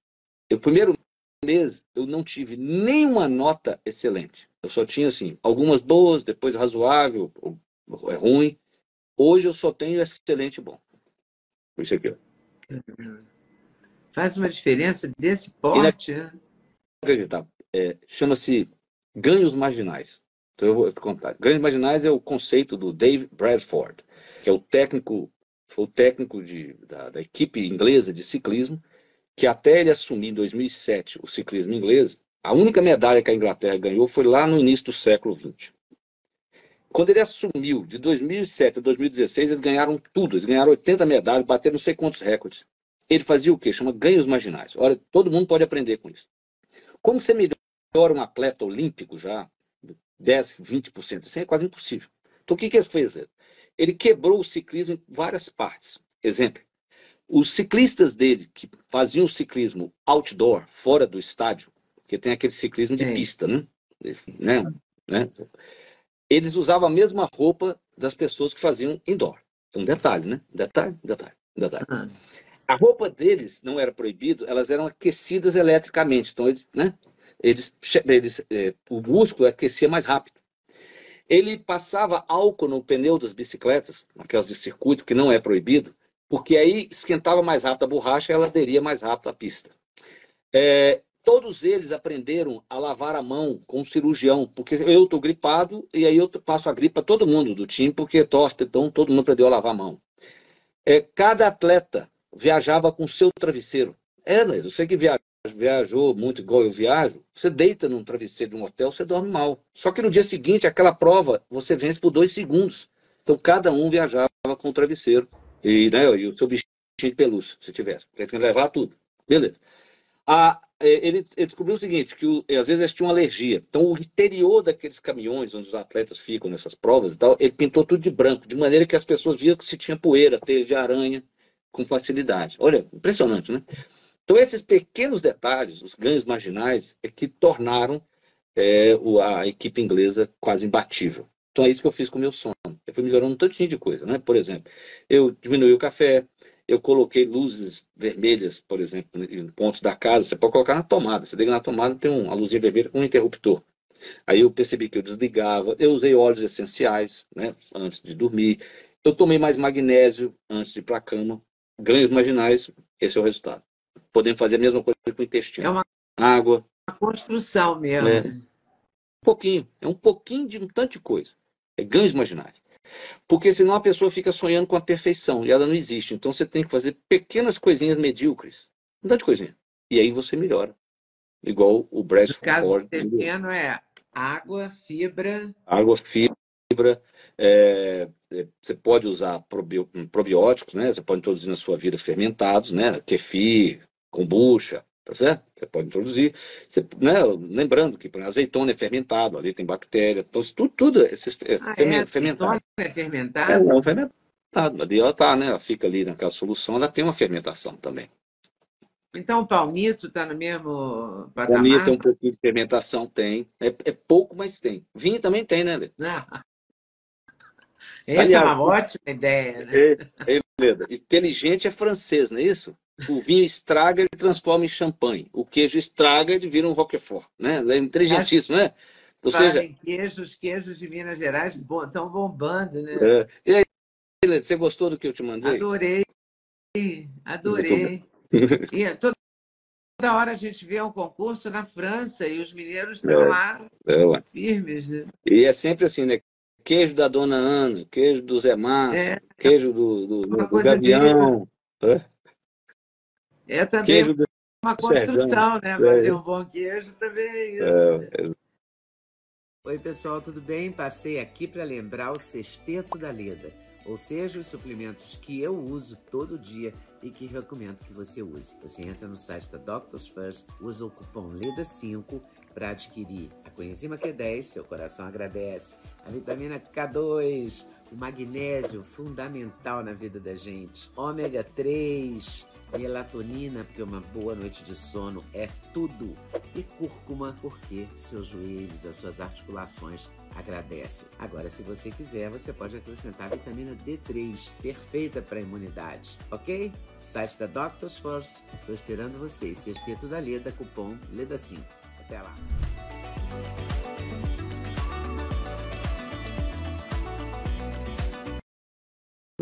O primeiro mês, eu não tive nenhuma nota excelente. Eu só tinha, assim, algumas boas, depois razoável, ou, ou é ruim. Hoje eu só tenho excelente bom. Isso aqui. Faz uma diferença desse porte, né? Acreditar. É, Chama-se ganhos marginais. Então eu vou te contar. Ganhos marginais é o conceito do Dave Bradford, que é o técnico, foi o técnico de, da, da equipe inglesa de ciclismo, que até ele assumir em 2007 o ciclismo inglês, a única medalha que a Inglaterra ganhou foi lá no início do século XX. Quando ele assumiu, de 2007 a 2016, eles ganharam tudo. Eles ganharam 80 medalhas, bateram não sei quantos recordes. Ele fazia o quê? Chama ganhos marginais. Olha, todo mundo pode aprender com isso. Como você melhora um atleta olímpico já, 10, 20%? Isso é quase impossível. Então, o que, que ele fez? Ele quebrou o ciclismo em várias partes. Exemplo, os ciclistas dele, que faziam ciclismo outdoor, fora do estádio, que tem aquele ciclismo de pista, né? né? né? Eles usavam a mesma roupa das pessoas que faziam indoor. Um detalhe, né? Detalhe, detalhe, detalhe. Uhum. A roupa deles não era proibido, elas eram aquecidas eletricamente. Então, eles, né? Eles, eles, é, o músculo aquecia mais rápido. Ele passava álcool no pneu das bicicletas, aquelas de circuito, que não é proibido, porque aí esquentava mais rápido a borracha e ela aderia mais rápido à pista. É, Todos eles aprenderam a lavar a mão com o cirurgião, porque eu estou gripado e aí eu passo a gripe para todo mundo do time, porque tosse, então todo mundo aprendeu a lavar a mão. É, cada atleta viajava com seu travesseiro. É, né? Você que viajou, viajou muito igual eu viajo, você deita num travesseiro de um hotel, você dorme mal. Só que no dia seguinte, aquela prova, você vence por dois segundos. Então cada um viajava com o travesseiro e, né, e o seu bichinho de pelúcia, se tivesse. Tem que levar tudo. Beleza. A, é, ele, ele, descobriu o seguinte, que o, às vezes eles tinham alergia. Então, o interior daqueles caminhões onde os atletas ficam nessas provas e tal, ele pintou tudo de branco, de maneira que as pessoas viam que se tinha poeira, teia de aranha, com facilidade. Olha, impressionante, né? Então, esses pequenos detalhes, os ganhos marginais, é que tornaram é, a equipe inglesa quase imbatível. Então, é isso que eu fiz com o meu sono. Eu fui melhorando um tantinho de coisa, né? Por exemplo, eu diminui o café, eu coloquei luzes vermelhas, por exemplo, em pontos da casa. Você pode colocar na tomada. Você liga na tomada, tem uma luzinha vermelha com um interruptor. Aí eu percebi que eu desligava. Eu usei óleos essenciais, né, antes de dormir. Eu tomei mais magnésio antes de ir para a cama. Ganhos marginais, esse é o resultado. Podemos fazer a mesma coisa com o intestino. É uma água. Uma construção mesmo. É. Um pouquinho. É um pouquinho de um tanto de coisa. É ganhos marginais. Porque senão a pessoa fica sonhando com a perfeição e ela não existe. Então você tem que fazer pequenas coisinhas medíocres. Um tanto de coisinha. E aí você melhora. igual o Breast No caso do intestino é água, fibra. Água, fibra. É, é, você pode usar probi probióticos, né? Você pode introduzir na sua vida fermentados, né? Kefir, kombucha, tá certo? Você pode introduzir. Você, né? Lembrando que por azeitona é fermentado, ali tem bactéria. Então, tudo, tudo é, é, ah, é fermentado. É fermentado? É, não, é fermentado. Ali ela tá, né? Ela fica ali naquela solução, ela tem uma fermentação também. Então o palmito está no mesmo patamar? Palmito tem um pouquinho de fermentação, tem. É, é pouco, mas tem. Vinho também tem, né, Lê? Ah. Essa Aliás, é uma ótima ideia, né? É, é, inteligente é francês, não é isso? O vinho estraga, ele transforma em champanhe. O queijo estraga, ele vira um roquefort, né? É inteligentíssimo, né? Ou seja, queijos, queijos de Minas Gerais estão bombando, né? É. E aí, você gostou do que eu te mandei? Adorei, adorei. E toda hora a gente vê um concurso na França e os mineiros estão é, lá é, firmes, né? E é sempre assim, né? Queijo da Dona Ana, queijo do Zé Márcio, é, queijo do, do, do, Gavião. É, é também queijo uma construção, né? Fazer é. um bom queijo também é isso. Né? Oi, pessoal, tudo bem? Passei aqui para lembrar o sexteto da Leda ou seja, os suplementos que eu uso todo dia e que recomendo que você use. Você entra no site da Doctors First, usa o cupom LEDA5 para adquirir a coenzima Q10, seu coração agradece, a vitamina K2, o magnésio fundamental na vida da gente, ômega 3, melatonina, porque uma boa noite de sono é tudo, e cúrcuma, porque seus joelhos, as suas articulações agradecem. Agora, se você quiser, você pode acrescentar vitamina D3, perfeita para a imunidade, ok? Site da Doctors First, estou esperando vocês. Sexteto da Leda, cupom LEDA5. Até lá!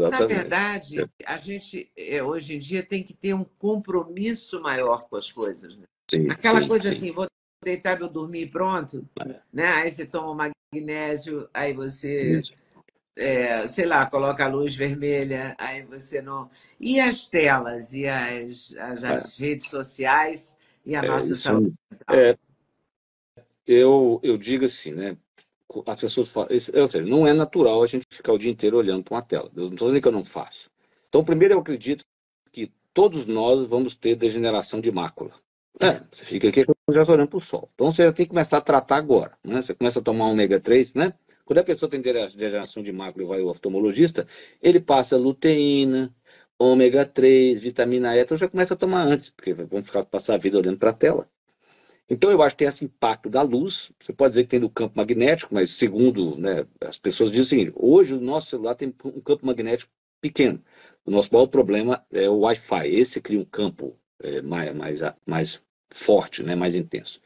Na verdade, a gente é, hoje em dia tem que ter um compromisso maior com as coisas. Né? Sim, Aquela sim, coisa sim. assim, vou deitar, vou dormir pronto, é. né? Aí você toma magnésio, aí você, é, sei lá, coloca a luz vermelha, aí você não. E as telas, e as, as, as é. redes sociais e a é, nossa saúde? É, eu, eu digo assim, né? As pessoas falam, seja, não é natural a gente ficar o dia inteiro olhando para uma tela. Eu não estou dizendo que eu não faço. Então, primeiro, eu acredito que todos nós vamos ter degeneração de mácula. É, você fica aqui já olhando para o sol. Então, você já tem que começar a tratar agora. Né? Você começa a tomar ômega 3, né? Quando a pessoa tem degeneração de mácula e vai ao oftalmologista, ele passa luteína, ômega 3, vitamina E, então já começa a tomar antes, porque vamos ficar passar a vida olhando para a tela. Então, eu acho que tem esse impacto da luz. Você pode dizer que tem do campo magnético, mas segundo né, as pessoas dizem hoje o nosso celular tem um campo magnético pequeno. O nosso maior problema é o Wi-Fi. Esse cria um campo é, mais, mais, mais forte, né, mais intenso.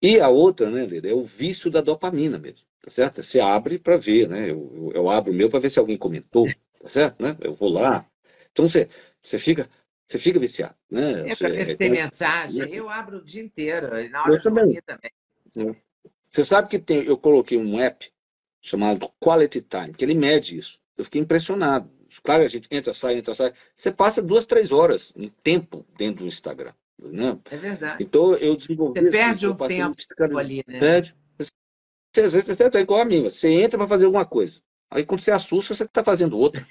E a outra, né, é o vício da dopamina mesmo, tá certo? Você abre para ver, né? Eu, eu, eu abro o meu para ver se alguém comentou, tá certo? Né? Eu vou lá. Então você, você fica você fica viciado, né? É para ver se é, tem é, mensagem. Eu abro o dia inteiro, na hora eu de também. também. É. Você sabe que tem, eu coloquei um app chamado Quality Time, que ele mede isso. Eu fiquei impressionado. Claro, a gente entra, sai, entra, sai. Você passa duas, três horas em tempo dentro do Instagram. Né? É verdade. Então eu desenvolvi. Você perde um tempo ali, né? Perde. Você, às vezes você é igual a mim. Você entra para fazer alguma coisa. Aí quando você assusta, você está fazendo outra.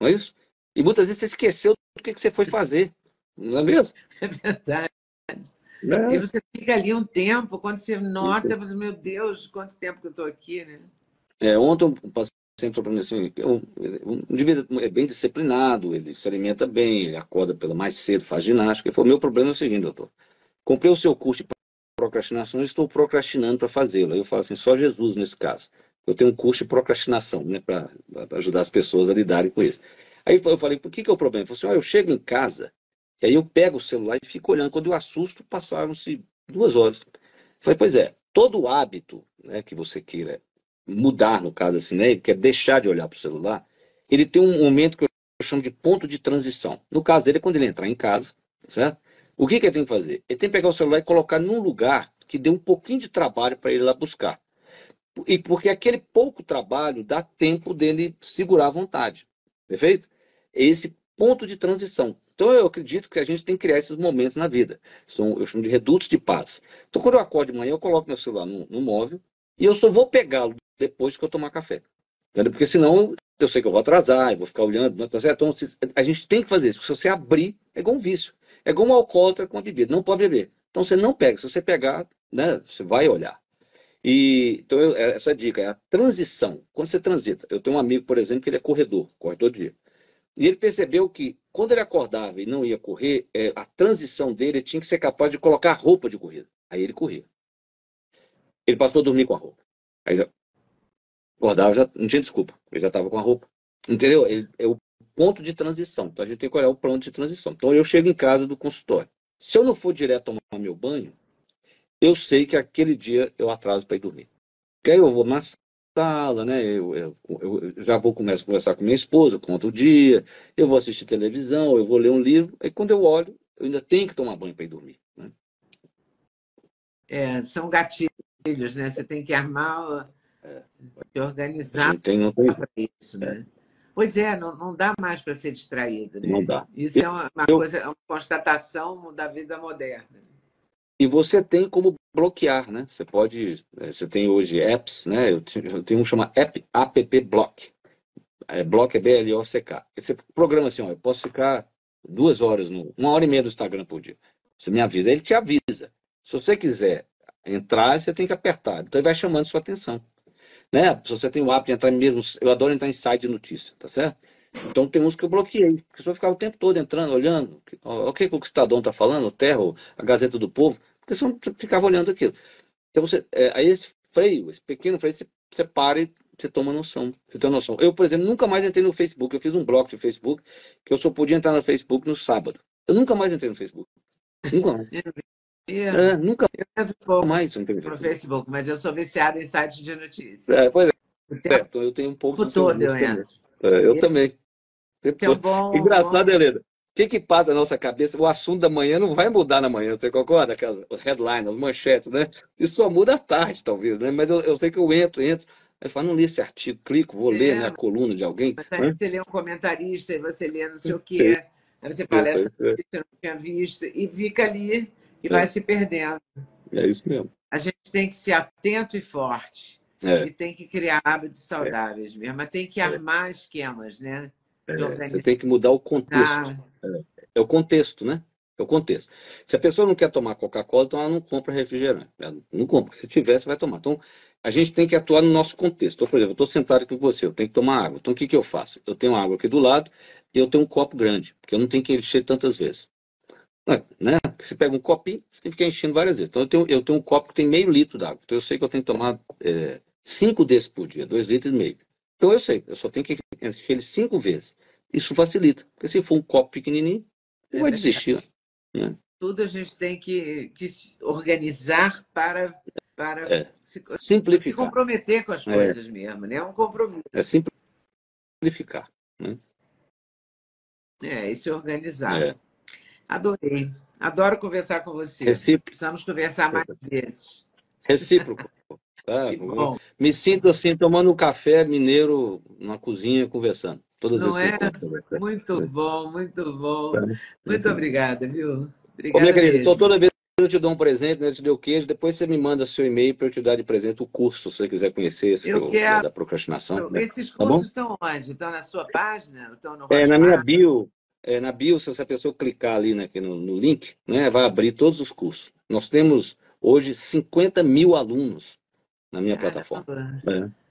Não é isso? E muitas vezes você esqueceu do que, que você foi fazer. Não é mesmo? É verdade. É. E você fica ali um tempo, quando você nota, você, meu Deus, quanto tempo que eu estou aqui, né? É, ontem um paciente falou para mim assim, um, um indivíduo é bem disciplinado, ele se alimenta bem, ele acorda pela mais cedo, faz ginástica. Ele falou, meu problema é o seguinte, doutor, comprei o seu curso de procrastinação estou procrastinando para fazê-lo. Aí eu falo assim, só Jesus nesse caso. Eu tenho um curso de procrastinação, né, para ajudar as pessoas a lidarem com isso. Aí eu falei, por que, que é o problema? Ele falou assim, oh, eu chego em casa, e aí eu pego o celular e fico olhando. Quando eu assusto, passaram-se duas horas. Eu falei, pois é, todo hábito né, que você queira mudar, no caso assim, né, quer deixar de olhar para o celular, ele tem um momento que eu chamo de ponto de transição. No caso dele, é quando ele entrar em casa, certo? O que, que ele tem que fazer? Ele tem que pegar o celular e colocar num lugar que dê um pouquinho de trabalho para ele lá buscar. E porque aquele pouco trabalho dá tempo dele segurar a vontade. Perfeito? Esse ponto de transição. Então eu acredito que a gente tem que criar esses momentos na vida. São, eu chamo de redutos de paz. Então quando eu acordo de manhã, eu coloco meu celular no, no móvel e eu só vou pegá-lo depois que eu tomar café. Entendeu? Porque senão eu sei que eu vou atrasar, eu vou ficar olhando. Então a gente tem que fazer isso. Porque se você abrir, é igual um vício. É igual um alcoólatra com a bebida. Não pode beber. Então você não pega. Se você pegar, né, você vai olhar. E, então, eu, essa dica é a transição. Quando você transita, eu tenho um amigo, por exemplo, que ele é corredor, corre todo dia. E ele percebeu que quando ele acordava e não ia correr, é, a transição dele tinha que ser capaz de colocar roupa de corrida. Aí ele corria. Ele passou a dormir com a roupa. Aí já acordava, já não tinha desculpa, ele já estava com a roupa. Entendeu? Ele, é o ponto de transição. Então a gente tem que olhar o ponto de transição. Então eu chego em casa do consultório. Se eu não for direto tomar meu banho, eu sei que aquele dia eu atraso para ir dormir. Porque aí eu vou na sala, né? Eu, eu, eu, já vou começar a conversar com minha esposa, conto o dia, eu vou assistir televisão, eu vou ler um livro, aí quando eu olho, eu ainda tenho que tomar banho para ir dormir. Né? É, são gatilhos, né? Você tem que armar, é. se organizar tem, para isso, né? Pois é, não, não dá mais para ser distraído. Né? Não dá. Isso é uma, uma coisa, uma constatação da vida moderna. E você tem como bloquear, né? Você pode, é, você tem hoje apps, né? Eu tenho um que chama App, App Block. É, block é B-L-O-C-K. Você programa assim, ó, eu posso ficar duas horas, no, uma hora e meia no Instagram por dia. Você me avisa, ele te avisa. Se você quiser entrar, você tem que apertar. Então ele vai chamando sua atenção. Né? Se você tem o hábito de entrar mesmo, eu adoro entrar em site de notícia, tá certo? Então tem uns que eu bloqueei, porque só ficava o tempo todo entrando, olhando. O que o Estadão está falando, o Terra, a Gazeta do Povo, porque só ficava olhando aquilo. Então você, é, aí esse freio, esse pequeno freio, você, você para e você toma noção. Você tem noção. Eu, por exemplo, nunca mais entrei no Facebook. Eu fiz um bloco de Facebook que eu só podia entrar no Facebook no sábado. Eu nunca mais entrei no Facebook. Nunca mais. Eu, é, nunca eu mais entrei no Facebook. Facebook. Mas eu sou viciado em sites de notícias. É, pois é. Tempo, eu tenho um pouco de todo eu entro. É, eu Esse... também. Então, bom, Engraçado, bom. Helena. O que, que passa na nossa cabeça? O assunto da manhã não vai mudar na manhã, você concorda? Aquelas headlines, as manchetes, né? Isso só muda à tarde, talvez, né? Mas eu, eu sei que eu entro, entro. Aí falo, não li esse artigo, clico, vou é, ler né, a coluna de alguém. Mas aí né? você lê um comentarista e você lê não sei o quê. Aí você fala, essa você não tinha visto, e fica ali e é. vai se perdendo. É isso mesmo. A gente tem que ser atento e forte. É. E tem que criar hábitos saudáveis mesmo. Mas tem que é. armar esquemas, né? É, você tem que mudar o contexto. É. é. o contexto, né? É o contexto. Se a pessoa não quer tomar Coca-Cola, então ela não compra refrigerante. Ela não compra. Se tiver, você vai tomar. Então, a gente tem que atuar no nosso contexto. Então, por exemplo, eu estou sentado aqui com você, eu tenho que tomar água. Então, o que, que eu faço? Eu tenho água aqui do lado e eu tenho um copo grande, porque eu não tenho que encher tantas vezes. Né? Você pega um copinho, você tem que ficar enchendo várias vezes. Então, eu tenho, eu tenho um copo que tem meio litro d'água. Então, eu sei que eu tenho que tomar é, cinco desses por dia, dois litros e meio. Então, eu sei, eu só tenho que encher ele cinco vezes. Isso facilita. Porque se for um copo pequenininho, você é vai desistir. Né? Tudo a gente tem que, que se organizar para, para é. se, simplificar. se comprometer com as é. coisas é. mesmo, né? É um compromisso. É simplificar. Né? É, e se organizar. É. Adorei. Adoro conversar com você. Recíproco. Precisamos conversar mais vezes. Recíproco. Tá? Me sinto assim, tomando um café mineiro na cozinha, conversando. Todas Não é? Muito bom, muito bom. Tá. Muito obrigada, viu? Obrigada. Ô, minha querida, toda vez que eu te dou um presente, né, eu te dou o queijo, depois você me manda seu e-mail para eu te dar de presente o curso, se você quiser conhecer esse eu quero... da procrastinação. Né? Esses tá cursos tá estão onde? Estão na sua página? Estão no é, na minha bio. É, na bio, se a pessoa clicar ali né, no, no link, né, vai abrir todos os cursos. Nós temos hoje 50 mil alunos na minha Caramba. plataforma. É.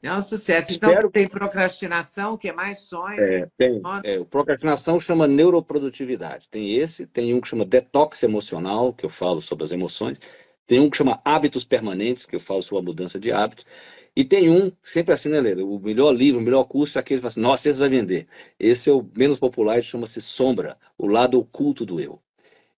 É um sucesso. Então, Espero... tem procrastinação, que é mais sonho. É, tem. É, o procrastinação chama neuroprodutividade. Tem esse, tem um que chama detox emocional, que eu falo sobre as emoções. Tem um que chama hábitos permanentes, que eu falo sobre a mudança de hábitos. E tem um, sempre assim, né, Leda? O melhor livro, o melhor curso é aquele que fala assim, nossa, esse vai vender. Esse é o menos popular, chama-se Sombra, o lado oculto do eu.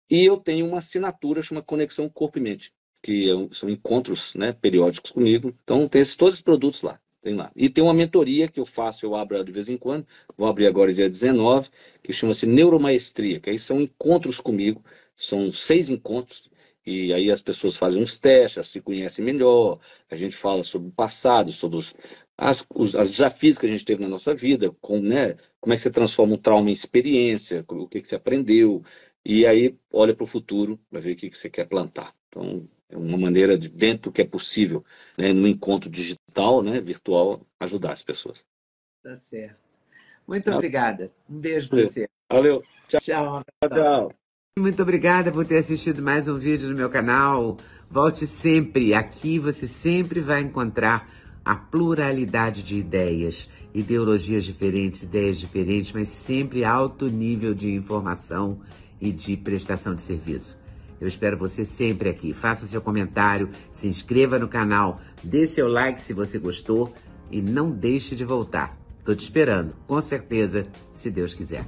E eu tenho uma assinatura, chama Conexão Corpo e Mente, que é são encontros né, periódicos comigo. Então, tem esses, todos os produtos lá. Tem lá. E tem uma mentoria que eu faço, eu abro de vez em quando, vou abrir agora dia 19, que chama-se Neuromaestria, que aí são encontros comigo, são seis encontros, e aí as pessoas fazem uns testes, se conhecem melhor, a gente fala sobre o passado, sobre os, as, os as desafios que a gente teve na nossa vida, com, né, como é que você transforma um trauma em experiência, o que, que você aprendeu, e aí olha para o futuro para ver o que, que você quer plantar. Então, uma maneira de, dentro do que é possível, né, no encontro digital, né, virtual, ajudar as pessoas. Tá certo. Muito tá. obrigada. Um beijo para você. Valeu. Tchau. Tchau. tchau. Muito obrigada por ter assistido mais um vídeo no meu canal. Volte sempre. Aqui você sempre vai encontrar a pluralidade de ideias, ideologias diferentes, ideias diferentes, mas sempre alto nível de informação e de prestação de serviço. Eu espero você sempre aqui. Faça seu comentário, se inscreva no canal, dê seu like se você gostou e não deixe de voltar. Estou te esperando, com certeza, se Deus quiser.